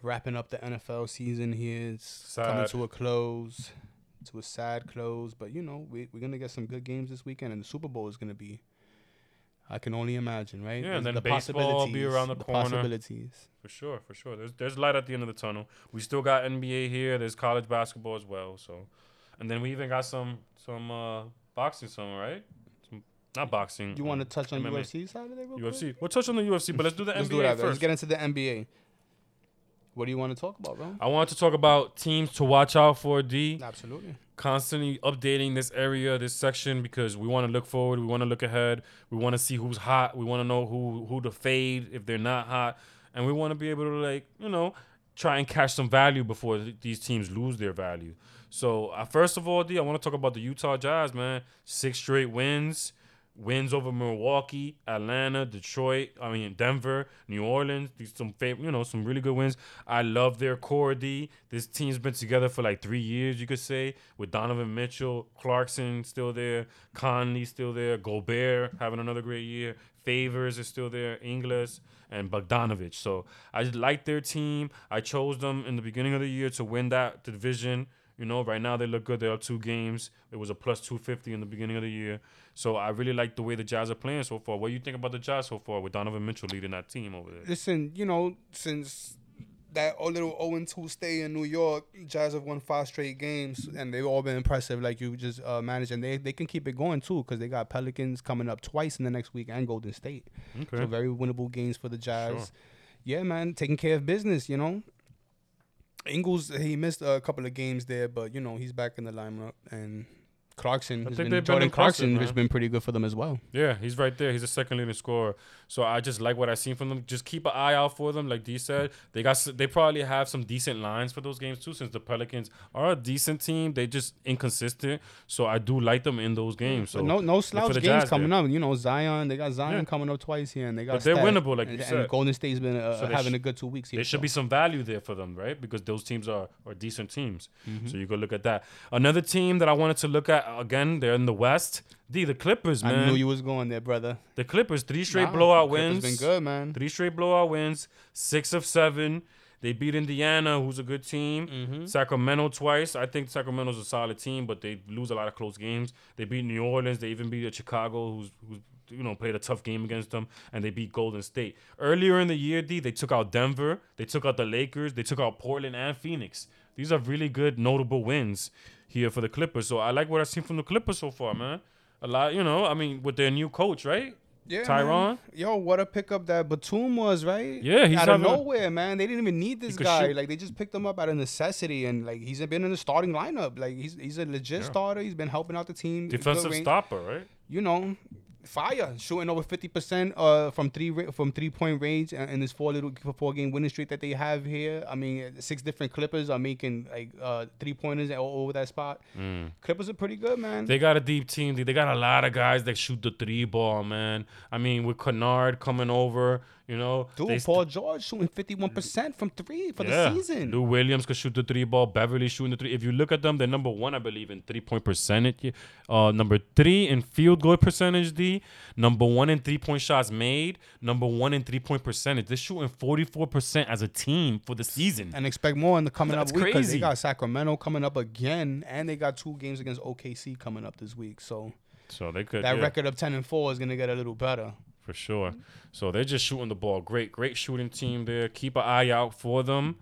S1: Wrapping up the NFL season here. It's coming
S2: Sad.
S1: to a close, to a sad close. But you know, we, we're gonna get some good games this weekend, and the Super Bowl is gonna be. I can only imagine, right?
S2: Yeah, and
S1: The
S2: then baseball will be around the corner.
S1: Possibilities.
S2: For sure, for sure. There's there's light at the end of the tunnel. We still got NBA here. There's college basketball as well. So, and then we even got some some uh, boxing, some right? Some, not boxing.
S1: You
S2: um,
S1: want to touch on
S2: MMA.
S1: UFC side of it, real quick?
S2: UFC. We'll touch on the UFC, but let's do the
S1: Let's
S2: NBA
S1: do
S2: first.
S1: Let's get into the NBA. What do you want to talk about, bro?
S2: I want to talk about teams to watch out for. D
S1: Absolutely.
S2: Constantly updating this area, this section, because we want to look forward. We want to look ahead. We want to see who's hot. We want to know who who to fade if they're not hot, and we want to be able to like you know try and catch some value before th- these teams lose their value. So uh, first of all, D, I want to talk about the Utah Jazz, man. Six straight wins. Wins over Milwaukee, Atlanta, Detroit, I mean Denver, New Orleans. These some fav- you know, some really good wins. I love their core D. This team's been together for like three years, you could say, with Donovan Mitchell, Clarkson still there, Conley still there, Gobert having another great year, Favors is still there, Ingles and Bogdanovich. So I like their team. I chose them in the beginning of the year to win that division. You know, right now they look good. They're up two games. It was a plus 250 in the beginning of the year. So I really like the way the Jazz are playing so far. What do you think about the Jazz so far with Donovan Mitchell leading that team over there?
S1: Listen, you know, since that little 0 2 stay in New York, Jazz have won five straight games, and they've all been impressive, like you just uh, managed. And they, they can keep it going, too, because they got Pelicans coming up twice in the next week and Golden State.
S2: Okay.
S1: So very winnable games for the Jazz.
S2: Sure.
S1: Yeah, man, taking care of business, you know. Ingles, he missed a couple of games there, but, you know, he's back in the lineup. And Clarkson,
S2: I
S1: has
S2: think
S1: been,
S2: they've been
S1: Jordan
S2: impressive,
S1: Clarkson has been pretty good for them as well.
S2: Yeah, he's right there. He's a second leading scorer. So I just like what I seen from them. Just keep an eye out for them. Like D said, they got they probably have some decent lines for those games too. Since the Pelicans are a decent team, they just inconsistent. So I do like them in those games. So
S1: But no, no slouch games
S2: Jazz
S1: coming
S2: there.
S1: up. You know, Zion, they got Zion
S2: Yeah.
S1: coming up twice here, and they got.
S2: But they're winnable, like you
S1: and
S2: said.
S1: Golden State's been uh,
S2: So
S1: having
S2: sh-
S1: a good two weeks here.
S2: There should
S1: so.
S2: be some value there for them, right? Because those teams are, are decent teams.
S1: Mm-hmm.
S2: So you go look at that. Another team that I wanted to look at again, they're in the West. D, the Clippers, man.
S1: I knew you was going there, brother.
S2: the Clippers, three straight
S1: Nah,
S2: blowout
S1: Clippers
S2: wins.
S1: Been good, man.
S2: Three straight blowout wins, six of seven. They beat Indiana, who's a good team.
S1: Mm-hmm.
S2: Sacramento twice. I think Sacramento's a solid team, but they lose a lot of close games. They beat New Orleans. They even beat Chicago, who's who's you know played a tough game against them, and they beat Golden State earlier in the year. D they took out Denver. They took out the Lakers. They took out Portland and Phoenix. These are really good, notable wins here for the Clippers. So I like what I've seen from the Clippers so far, man. A lot, you know. I mean, with their new coach, right?
S1: Yeah,
S2: Tyronn?
S1: man. Yo, what a pickup that Batum was, right?
S2: Yeah, he's
S1: out of
S2: having a-
S1: nowhere, man. They didn't even need this guy.
S2: shoot.
S1: Like they just picked him up out of necessity, and like he's been in the starting lineup. Like he's he's a legit
S2: Yeah.
S1: starter. He's been helping out the team.
S2: Defensive stopper, right?
S1: You know, fire shooting over fifty percent uh from three ra- from three point range uh, in this four little four game winning streak that they have here. I mean, six different Clippers are making like uh three pointers all over that spot. Clippers are pretty good, man.
S2: Mm. They got a deep team. They got a lot of guys that shoot the three ball, man. I mean, with Kennard coming over, you know,
S1: Dude,
S2: they st-
S1: Paul George shooting fifty one percent from three for
S2: yeah.
S1: the season.
S2: Lou Williams could shoot the three ball. Beverley shooting the three. If you look at them, they're number one, I believe, in three point percentage. Uh, number three in field goal percentage. D. Number one in three point shots made. Number one in three point percentage. They're shooting forty four percent as a team for the season.
S1: and expect more in the coming
S2: That's
S1: up week because they got Sacramento coming up again, and they got two games against OKC coming up this week. So
S2: So they could
S1: that
S2: yeah.
S1: record of ten and four is gonna get a little better.
S2: For sure. So they're just shooting the ball. Great, great shooting team there. Keep an eye out for them.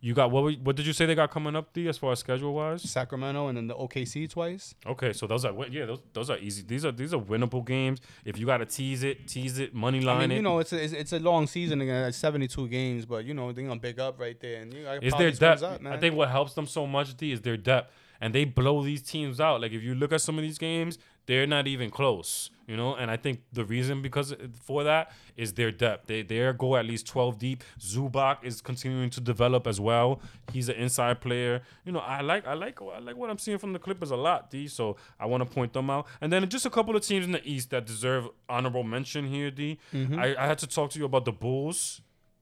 S2: You got what? were- What did you say they got coming up? D as far as schedule wise?
S1: Sacramento and then the OKC twice.
S2: Okay, so those are yeah, those those are easy. These are these are winnable games. If you got to tease it, tease it, money line
S1: I mean,
S2: it.
S1: you know, it's a, it's, it's a long season again, it's 72 games, but you know they're gonna big up right there. And you know,
S2: is their depth?
S1: Up, man.
S2: I think what helps them so much, D, is their depth, and they blow these teams out. Like if you look at some of these games, they're not even close. You know, and I think the reason because uh, for that is their depth. They they go at least twelve deep. Zubac is continuing to develop as well. He's an inside player. You know, I like I like I like what I'm seeing from the Clippers a lot, D. So I want to point them out. And then just a couple of teams in the East that deserve honorable mention here, D. Mm-hmm. I I had to talk to you about the Bulls.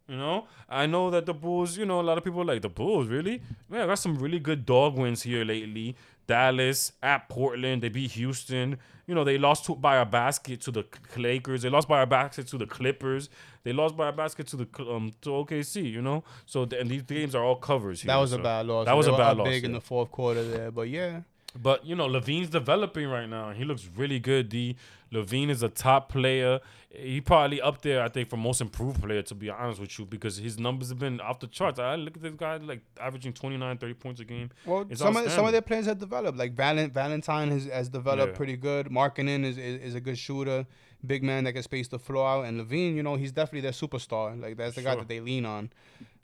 S2: You know, I know that the Bulls. You know, a lot of people are like the Bulls. Really, man, I got some really good dog wins here lately. Dallas at Portland, they beat Houston. You know, they lost to, by a basket to the Lakers. They lost by a basket to the Clippers. They lost by a basket to the um to OKC. You know, so th- and these games are all covers. Here,
S1: that was a bad loss.
S2: That was
S1: They
S2: a bad loss.
S1: Big in the fourth quarter there, but yeah,
S2: But you know, LaVine's developing right now. and He looks really good. D. LaVine is a top player. He probably up there, I think, for most improved player. To be honest with you, because his numbers have been off the charts. I look at this guy like averaging 29, 30 points a game.
S1: Well,
S2: It's
S1: some of, some of their players have developed. Like Valent, Valentine has, has developed
S2: Yeah.
S1: pretty good. Markkanen is, is is a good shooter, big man that can space the floor out. And LaVine, you know, he's definitely their superstar. Like that's the guy that they lean on.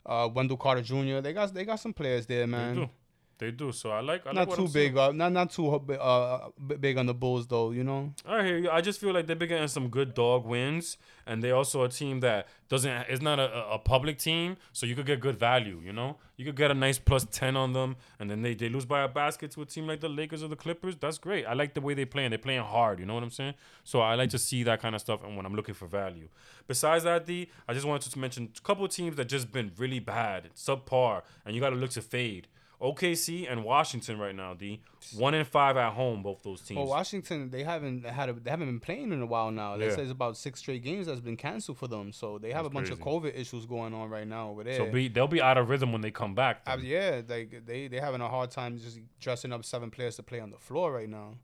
S1: Uh, Wendell Carter Jr. They got they got some players there, man.
S2: They do. So I like. I
S1: Not
S2: what
S1: too big, uh, not not too uh, big on the Bulls though. You know,
S2: I hear you. I just feel like they've been getting some good dog wins, and they're also a team that doesn't. It's not a, a- public team, so you could get good value. You know, you could get a nice plus ten on them, and then they, they lose by a basket to a team like the Lakers or the Clippers. That's great. I like the way they play, and they're playing hard. You know what I'm saying? So I like to see that kind of stuff, and when I'm looking for value. Besides that, D, I just wanted to mention a couple of teams that just been really bad, subpar, and you got to look to fade. OKC and Washington right now. D one and five at home, both those teams.
S1: Well, Washington they haven't had a, they haven't been playing in a while now. They
S2: Yeah.
S1: say it's about six straight games that's been canceled for them. So they have
S2: That's
S1: a bunch of. COVID issues going on right now over there.
S2: so be they'll be out of rhythm when they come back.
S1: Yeah, like they they having a hard time just dressing up seven players to play on the floor right now.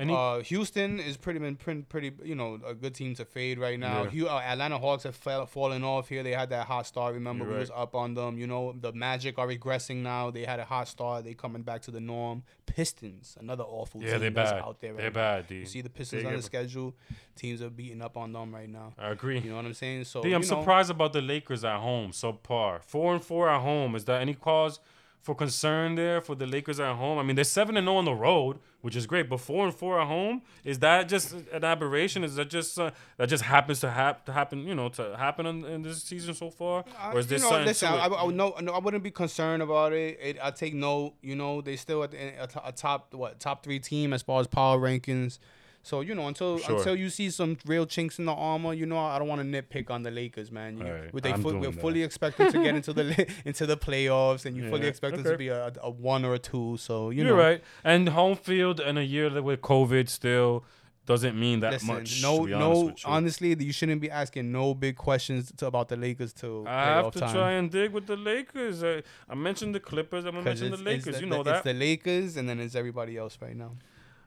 S2: Any-
S1: uh, Houston is pretty been pretty, pretty you know a good team to fade right now.
S2: Yeah.
S1: Uh, Atlanta Hawks have fell, fallen off here. They had that hot start. Remember
S2: You're
S1: we was up on them. You know the Magic are regressing now. They had a hot start. They coming back to the norm. Pistons, another awful
S2: yeah,
S1: team
S2: they're bad.
S1: out there. Right
S2: they're
S1: now.
S2: bad, D.
S1: You see the Pistons
S2: They
S1: on the schedule. Teams are beating up on them right now.
S2: I agree.
S1: You know what I'm saying? So
S2: I'm
S1: you know,
S2: surprised about the Lakers at home. So Subpar. Four and four at home. Is there any cause for concern there for the Lakers at home? I mean, they're seven and zero on the road, which is great. But four and four at home is that just an aberration? Is that just uh, that just happens to, hap- to happen? You know, to happen in, in this season so far,
S1: Uh,
S2: or is there
S1: you know,
S2: something
S1: listen? I, I, no, no, I wouldn't be concerned about it. it. I take note. You know, they still at the, a, a top what top three team as far as power rankings. So you know, until
S2: Sure.
S1: until you see some real chinks in the armor, you know, I don't want to nitpick on the Lakers, man. You,
S2: Alright,
S1: with they fu- we're
S2: that.
S1: fully expecting to get into the into the playoffs, and you fully expect
S2: okay.
S1: to be a, a one or a two. So you
S2: You're
S1: know,
S2: right. And home field in a year that with COVID still doesn't mean that
S1: Listen,
S2: much.
S1: no, no.
S2: you.
S1: Honestly, you shouldn't be asking no big questions to, about the Lakers till
S2: I have to
S1: time.
S2: try and dig with the Lakers. I, I mentioned the Clippers. I'm gonna mention the
S1: it's- it's
S2: Lakers.
S1: the-
S2: you know
S1: It's
S2: that.
S1: the Lakers, and then it's everybody else right now.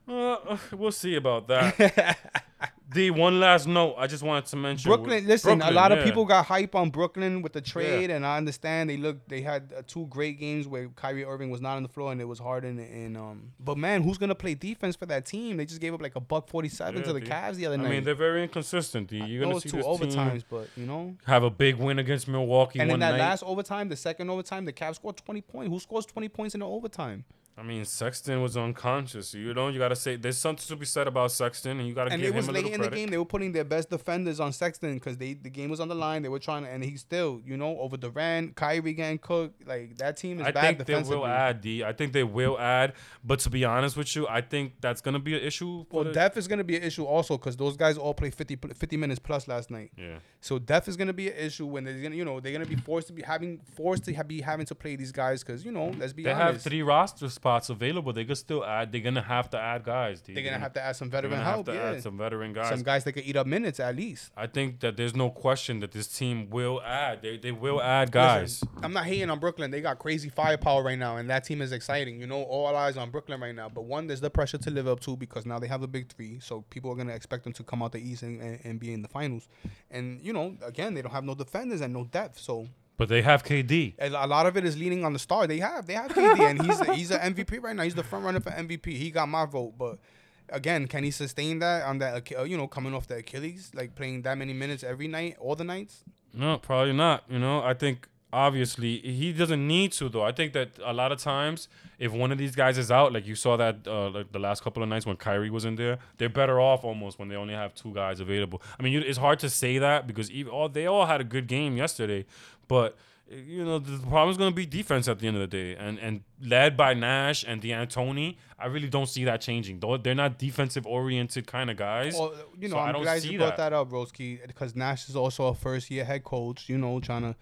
S2: Uh, uh, we'll see about that. D, one last note. I just wanted to mention
S1: Brooklyn, listen, a
S2: Brooklyn,
S1: lot of people got hype on Brooklyn with the trade, and I understand they look they had uh, two great games where Kyrie Irving was not on the floor and it was Harden and um. But man, who's gonna play defense for that team? They just gave up like a buck forty seven
S2: Yeah,
S1: to the
S2: D.
S1: Cavs the other
S2: I
S1: night.
S2: I mean, they're very inconsistent. D. You're gonna see
S1: two
S2: this
S1: overtimes, but you know.
S2: have a big win against Milwaukee
S1: And in that
S2: night.
S1: last overtime, the second overtime, the Cavs scored twenty points. Who scores twenty points in the overtime?
S2: I mean, Sexton was unconscious. You know, you gotta say there's something to be said about Sexton, and you gotta
S1: And
S2: give
S1: it was late in the game. They were putting their best defenders on Sexton because they the game was on the line. They were trying to, and he still, you know, over Durant, Kyrie getting cooked. Like that team is
S2: I
S1: bad
S2: think they will add D. I think they will add, but to be honest with you, I think that's gonna be an issue. For
S1: Well,
S2: the,
S1: depth is going to be an issue also because those guys all played 50, 50 minutes plus last night.
S2: yeah.
S1: So depth is going to be an issue when they're going to, you know, they're going to be forced to be having forced to be having to play these guys because you know, let's be honest.
S2: They have three roster spots available. They could still add. They're gonna have to add guys. D.
S1: they're to have to add some
S2: they're
S1: veteran
S2: gonna have
S1: help.
S2: to
S1: Yeah,
S2: add some veteran guys.
S1: some guys that can eat up minutes at least.
S2: I think that there's no question that this team will add. They they will add guys.
S1: Listen, I'm not hating on Brooklyn. They got crazy firepower right now, and that team is exciting. You know, all eyes on Brooklyn right now. But one, there's the pressure to live up to because now they have a big three, so people are gonna expect them to come out the East and, and, and be in the finals. And you know, again, they don't have no defenders and no depth, so
S2: But they have KD.
S1: a a lot of it is leaning on the star. They have they have KD, and he's he's an MVP right now. He's the front runner for MVP. He got my vote, but. Again, can he sustain that on that? Uh, You know, coming off the Achilles, like playing that many minutes every night, all the nights.
S2: No, probably not. You know, I think obviously he doesn't need to though. I think that a lot of times if one of these guys is out, like you saw that uh, like the last couple of nights when Kyrie was in there, they're better off almost when they only have two guys available. I mean, you, it's hard to say that because even, all they all had a good game yesterday, but you know the problem is going to be defense at the end of the day, and and led by Nash and D'Antoni, I really don't see that changing. Though they're not defensive oriented kind of guys.
S1: Well, you know,
S2: So I
S1: I'm
S2: don't
S1: glad
S2: see
S1: you brought
S2: that.
S1: that, up, Broski, because Nash is also a first year head coach, you know, trying to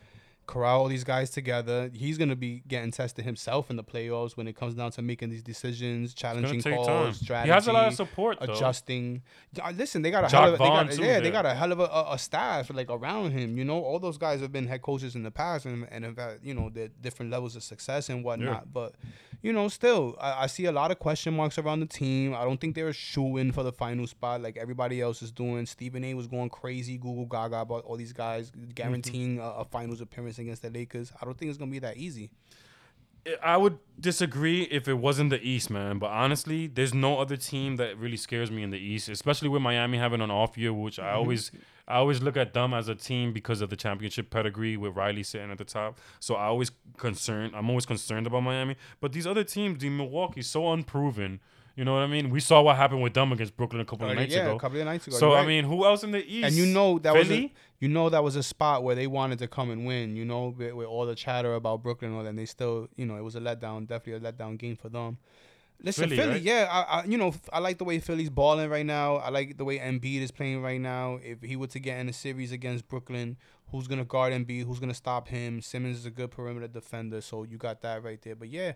S1: corral all these guys together. He's going to be getting tested himself in the playoffs when it comes down to making these decisions, challenging calls,
S2: time.
S1: strategy.
S2: He has a lot of support though.
S1: Adjusting, Yeah, listen. They got a hell of a, they got, yeah, they got a hell of a, a, a staff like around him. You know, all those guys have been head coaches in the past and, and have had you know the different levels of success and whatnot. But you know, still, I, I see a lot of question marks around the team. I don't think they're in for the final spot like everybody else is doing. Stephen A. was going crazy, Google Gaga about all these guys guaranteeing a, a finals appearance against the Lakers. I don't think it's gonna be that easy.
S2: I would disagree if it wasn't the East, man. But honestly, there's no other team that really scares me in the East, especially with Miami having an off year, which I mm-hmm. always I always look at them as a team because of the championship pedigree with Riley sitting at the top. So I always concerned. I'm always concerned about Miami. But these other teams, the Milwaukee, so unproven. You know what I mean? We saw what happened with them against Brooklyn a couple of uh, nights
S1: yeah,
S2: ago.
S1: a couple of nights ago.
S2: So
S1: you're
S2: I mean, who else in the East?
S1: and you know that was a,
S2: Philly?
S1: you know that was a spot where they wanted to come and win. You know, with, with all the chatter about Brooklyn and all that, and they still, you know, it was a letdown, definitely a letdown game for them. Listen,
S2: Philly,
S1: Philly,
S2: right?
S1: yeah, I, I, you know, I like the way Philly's balling right now. I like the way Embiid is playing right now. If he were to get in a series against Brooklyn, who's gonna guard Embiid, who's gonna stop him. Simmons is a good perimeter defender, so you got that right there. But yeah,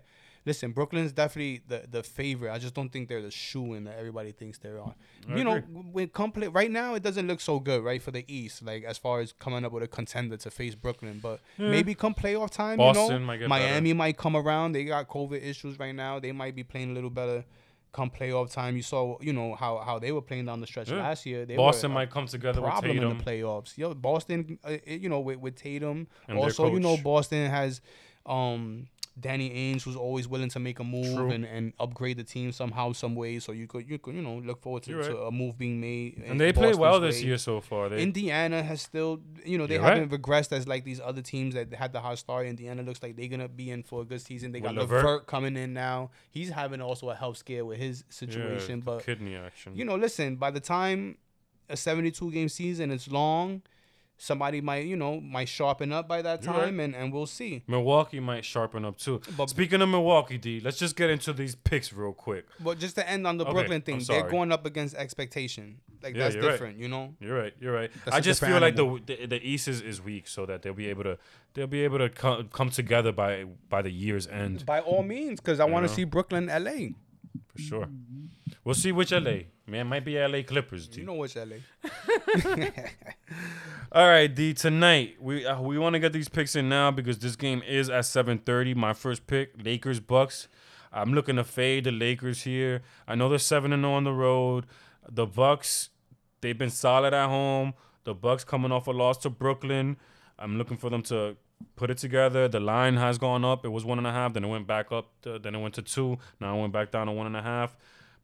S1: listen, Brooklyn's definitely the the favorite. I just don't think they're the shoe in that everybody thinks they are.
S2: I
S1: you know,
S2: agree.
S1: when complete right now, it doesn't look so good, right, for the East. Like as far as coming up with a contender to face Brooklyn, but
S2: Yeah.
S1: maybe come playoff time,
S2: Boston
S1: you know,
S2: might
S1: Miami might come around. They got COVID issues right now. They might be playing a little better. Come playoff time, you saw, you know how how they were playing down the stretch
S2: Yeah.
S1: last year. They
S2: Boston
S1: were,
S2: might come together with
S1: problem in the playoffs. Yo, Boston, uh, you know, with, with Tatum.
S2: And
S1: also, you know. Boston has um Danny Ainge, was always willing to make a move
S2: True.
S1: and, and upgrade the team somehow, some way. So you could you could you know look forward to,
S2: You're
S1: to a move being made.
S2: and they played well this
S1: way.
S2: year so far. They,
S1: Indiana has still, you know, they
S2: You're
S1: haven't regressed as like these other teams that had the hot start. Indiana looks like they're gonna be in for a good season. They got
S2: LeVert.
S1: LeVert coming in now. He's having also a health scare with his
S2: yeah,
S1: situation, but
S2: kidney action.
S1: you know, listen, by the time a 72 game season is long, somebody might, you know, might sharpen up by that
S2: You're right.
S1: time and, and we'll see.
S2: Milwaukee might sharpen up too.
S1: But-
S2: Speaking of Milwaukee, D, let's just get into these picks real quick.
S1: But just to end on the
S2: Okay,
S1: Brooklyn thing, they're going up against expectation. Like
S2: Yeah,
S1: that's
S2: you're right.
S1: different, you know?
S2: You're right. You're right.
S1: That's
S2: I just feel
S1: different
S2: like the, the the East is, is weak, so that they'll be able to they'll be able to come, come together by by the year's end
S1: By all means, because I want to see Brooklyn, LA.
S2: for sure. We'll see which LA. Man, it might be LA Clippers. D.
S1: You know which LA.
S2: All right, D. Tonight we uh, we want to get these picks in now because this game is at 7:30. My first pick, Lakers Bucks. I'm looking to fade the Lakers here. I know they're seven and zero on the road. The Bucks, they've been solid at home. The Bucks coming off a loss to Brooklyn. I'm looking for them to put it together. The line has gone up. It was one and a half. Then it went back up. To, then it went to two. Now it went back down to one and a half.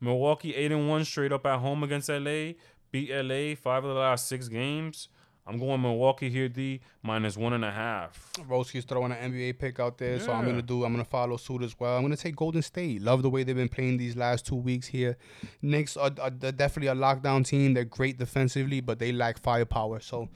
S2: Milwaukee eight and one straight up at home against LA. Beat LA five of the last six games. I'm going Milwaukee here, D minus one and a half.
S1: Roski's throwing an NBA pick out there, so I'm gonna do. I'm gonna follow suit as well. I'm gonna take Golden State. Love the way they've been playing these last two weeks here. Knicks are, are they're definitely a lockdown team. They're great defensively, but they lack firepower. So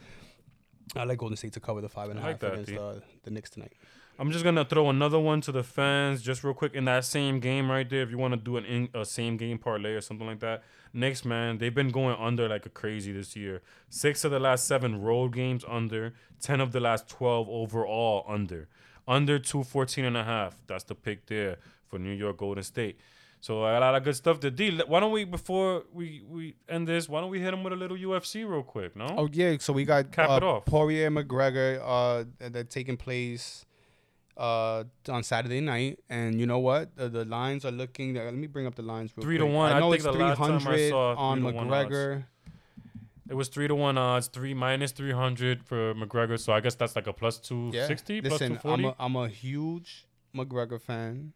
S1: I like Golden State to cover the five and a half
S2: like that,
S1: against
S2: D.
S1: uh, the Knicks tonight.
S2: I'm just gonna throw another one to the fans, just real quick in that same game right there. If you want to do an in, a same game parlay or something like that, Knicks man, they've been going under like a crazy this year. Six of the last seven road games under, ten of the last twelve overall under, under 214 and a half. That's the pick there for New York Golden State. So a lot of good stuff to D. Why don't we before we we end this? Why don't we hit them with a little UFC real quick? No.
S1: Oh yeah, so we got
S2: Cap
S1: uh,
S2: it off.
S1: Poirier McGregor uh that taking place uh on Saturday night, and you know what? The, the lines are looking. Let me bring up the lines. Real
S2: Three to
S1: quick.
S2: one.
S1: I know
S2: think
S1: it's
S2: the last time I
S1: 300 on
S2: three to one odds.
S1: McGregor.
S2: It was three to one odds, three minus three hundred for McGregor. So I guess that's like a plus two sixty, yeah. plus two
S1: I'm
S2: forty.
S1: a, I'm a huge McGregor fan,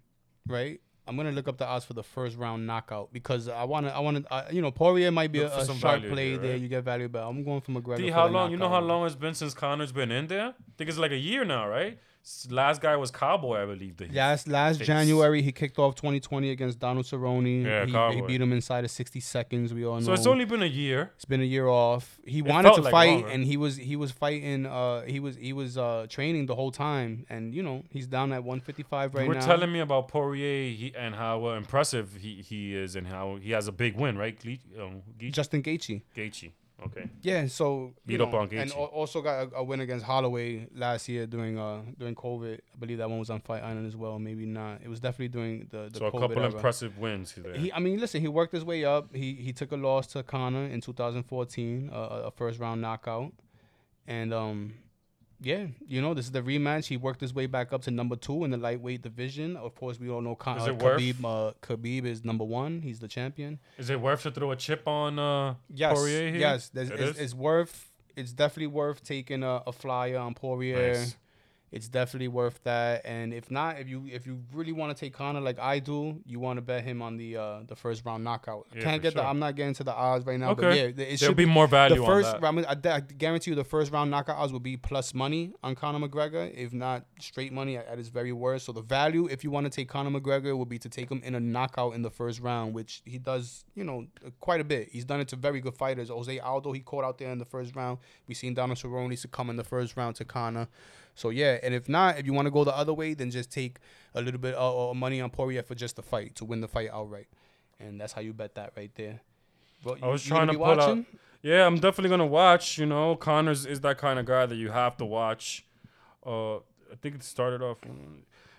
S1: right? I'm gonna look up the odds for the first round knockout because I wanna, I wanna, uh, you know, Poirier might be
S2: Look
S1: a, sharp play
S2: here,
S1: there. You get value, but I'm going for McGregor.
S2: D,
S1: for
S2: how
S1: the
S2: long? You know how long it's been since Conor's been in there? I think it's like a year now, right? Last guy was Cowboy, I believe. That
S1: Last last. January, he kicked off 2020 against Donald Cerrone.
S2: Yeah,
S1: he, he beat him inside of 60 seconds. We all know.
S2: So it's only been a year.
S1: It's been a year off. He wanted to
S2: like
S1: fight,
S2: longer.
S1: and he was he was fighting. Uh, he was he was uh training the whole time, and you know he's down at 155 right
S2: you were
S1: now.
S2: telling me about Poirier he, and how uh, impressive he, he is, and how he has a big win, right? Gle- um?
S1: Justin Gaethje.
S2: Gaethje. Okay.
S1: Yeah, so
S2: Beat
S1: you
S2: up
S1: know,
S2: on
S1: and
S2: Gaethje.
S1: al- also got a, a win against Holloway last year during uh during COVID. I believe that one was on Fight Island as well. Maybe not. It was definitely during the the
S2: So a couple
S1: era.
S2: impressive wins there.
S1: He, I mean, listen, he worked his way up. He he took a loss to Conor in 2014, uh, a first round knockout, and um, yeah, you know, this is the rematch. He worked his way back up to number two in the lightweight division. Of course, we all know Con-
S2: Is
S1: uh, Khabib. Uh, Khabib is number one. He's the champion.
S2: is it worth to throw a chip on uh,
S1: Yes,
S2: Poirier here?
S1: yes,
S2: It
S1: it's,
S2: is?
S1: it's worth. It's definitely worth taking a, a flyer on Poirier.
S2: Nice.
S1: It's definitely worth that. And if not, if you if you really want to take Conor like I do, you want to bet him on the uh the first round knockout. I
S2: Yeah,
S1: Can't get the. I'm not getting to the odds right now.
S2: Okay.
S1: But yeah, it
S2: There'll
S1: should
S2: be more value
S1: the
S2: on
S1: first
S2: that.
S1: round. I, I guarantee you, the first round knockout odds will be plus money on Conor McGregor, if not straight money at, at his very worst. So the value, if you want to take Conor McGregor, would be to take him in a knockout in the first round, which he does, you know, quite a bit. He's done it to very good fighters. Jose Aldo, he caught out there in the first round. We seen Donald Cerrone succumb in the first round to Conor. So yeah, and if not, if you want to go the other way, then just take a little bit of uh, money on Poirier for just the fight to win the fight outright, and that's how you bet that right there. Bro,
S2: I was
S1: you
S2: trying
S1: gonna
S2: to pull out- Yeah, I'm definitely gonna watch. You know, Conors is that kind of guy that you have to watch. Uh, I think it started off.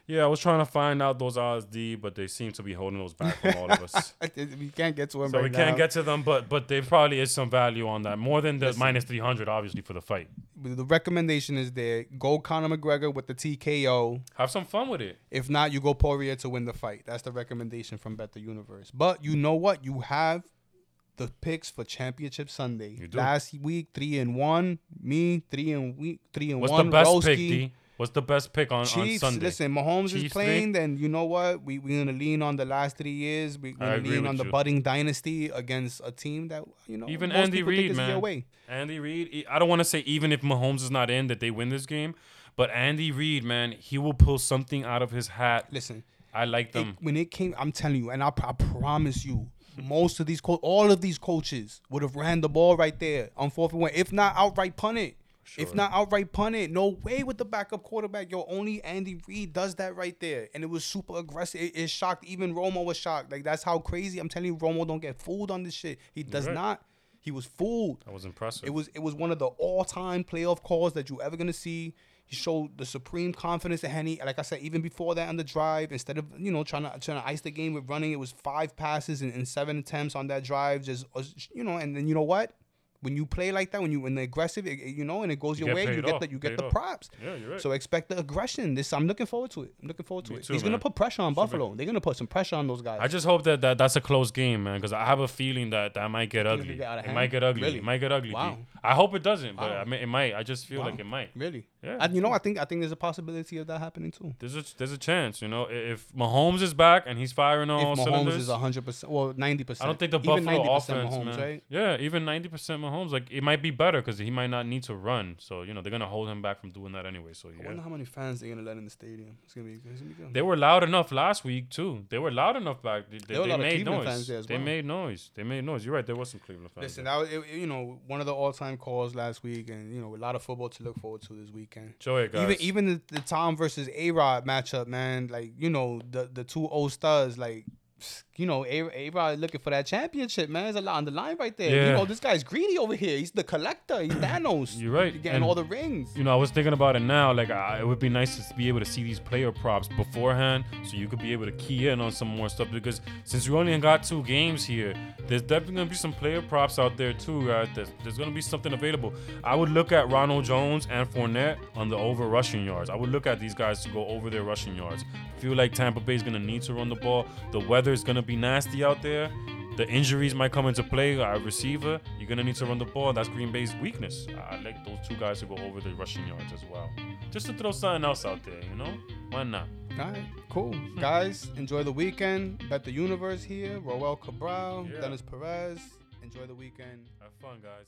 S2: Yeah, I was trying to find out those odds, D, but they seem to be holding those back from all of us.
S1: we can't get to them
S2: So
S1: right
S2: we
S1: now.
S2: can't get to them, but but there probably is some value on that, more than the
S1: Listen.
S2: minus three hundred, obviously for the fight.
S1: the recommendation is there. Go Conor McGregor with the TKO.
S2: Have some fun with it.
S1: If not, you go Poirier to win the fight. That's the recommendation from Bet the Universe. But you know what? You have the picks for Championship Sunday.
S2: You do.
S1: Last week, three and one. Me, three and week, three and
S2: What's
S1: one.
S2: the best
S1: Roski.
S2: pick, D? What's the best pick on, on
S1: Chiefs,
S2: Sunday?
S1: listen, Mahomes is playing,
S2: three?
S1: then you know what? We, we're going to lean on the last three years. We're going to lean on the
S2: you.
S1: budding dynasty against a team that, you know,
S2: Even Andy Reid, man.
S1: way.
S2: Andy Reid. I don't want to say even if Mahomes is not in that they win this game, but Andy Reid, man, he will pull something out of his hat.
S1: Listen,
S2: I like
S1: it-
S2: them.
S1: when it came, I'm telling you, and I, I promise you, most of these, co- all of these coaches would have ran the ball right there on fourth and one, if not outright punt it. If not outright punt it, no way with the backup quarterback. Yo, only Andy Reid does that right there, and it was super aggressive. It, it shocked even Romo was shocked. Like that's how crazy. I'm telling you, Romo don't get fooled on this shit. He does
S2: right.
S1: not. He was fooled.
S2: That was impressive.
S1: It was it was one of the all time playoff calls that you ever gonna see. He showed the supreme confidence that Henne, like I said, even before that on the drive, instead of you know trying to trying to ice the game with running, it was five passes and, and seven attempts on that drive. Just uh, you know, and then you know what? When you play like that, when you when the aggressive, it, you know, and it goes
S2: You
S1: your way, you get
S2: off,
S1: the you get the
S2: off.
S1: props.
S2: yeah, you're right.
S1: So expect the aggression. This I'm looking forward to it. I'm looking forward to
S2: Me
S1: it.
S2: too,
S1: He's gonna put pressure on Buffalo. They're gonna put some pressure on those guys.
S2: I just hope that, that that's a close game, man, because I have a feeling that that might get ugly.
S1: get
S2: It might get ugly.
S1: Really?
S2: It might get ugly.
S1: Wow.
S2: I hope it doesn't, but
S1: Wow.
S2: I mean, it might. I just feel
S1: Wow.
S2: like it might.
S1: really,
S2: Yeah.
S1: and you know, I think I think there's a possibility of that happening too.
S2: There's a there's a chance, you know, i- if Mahomes is back and he's firing on all
S1: if Mahomes
S2: cylinders.
S1: is hundred percent, well, ninety percent.
S2: I don't think the
S1: even
S2: Buffalo
S1: 90%
S2: offense,
S1: Mahomes,
S2: man.
S1: right?
S2: Yeah, even ninety percent Mahomes, like it might be better because he might not need to run. So you know they're gonna hold him back from doing that anyway. So
S1: I
S2: yeah,
S1: wonder how many fans they're gonna let in the stadium. It's gonna be, it's gonna be good.
S2: they were loud enough last week too. They were loud enough back. They, they, they made noise.
S1: fans there as
S2: They made noise. They made noise. You're right. There was some Cleveland fans.
S1: Listen,
S2: there.
S1: it, you know one of the all-time calls last week, and you know a lot of football to look forward to this weekend.
S2: Enjoy it, guys.
S1: Even even the, the Tom versus A Rod matchup, man. Like you know the the two old studs, like you know Rod looking for that championship, man. There's a lot on the line right there.
S2: Yeah.
S1: You know this guy's greedy over here. He's the collector. He's Thanos.
S2: You're right.
S1: He's getting
S2: And-
S1: all the rings.
S2: you know, I was thinking about it now. Like, I, it would be nice to be able to see these player props beforehand, so you could be able to key in on some more stuff. Because since we only got two games here, there's definitely gonna be some player props out there too, guys. There's, there's gonna be something available. I would look at Ronald Jones and Fournette on the over rushing yards. I would look at these guys to go over their rushing yards. I feel like Tampa Bay is gonna need to run the ball. The weather is gonna be nasty out there. The injuries might come into play. A receiver, you're gonna need to run the ball. That's Green Bay's weakness. I like those two guys to go over the rushing yards as well, just to throw something else out there. You know, why not?
S1: All right, cool. Hmm. Guys, enjoy the weekend. Bet the universe here. Roel Cabral,
S2: Yeah.
S1: Dennis Perez. Enjoy the weekend.
S2: Have fun, guys.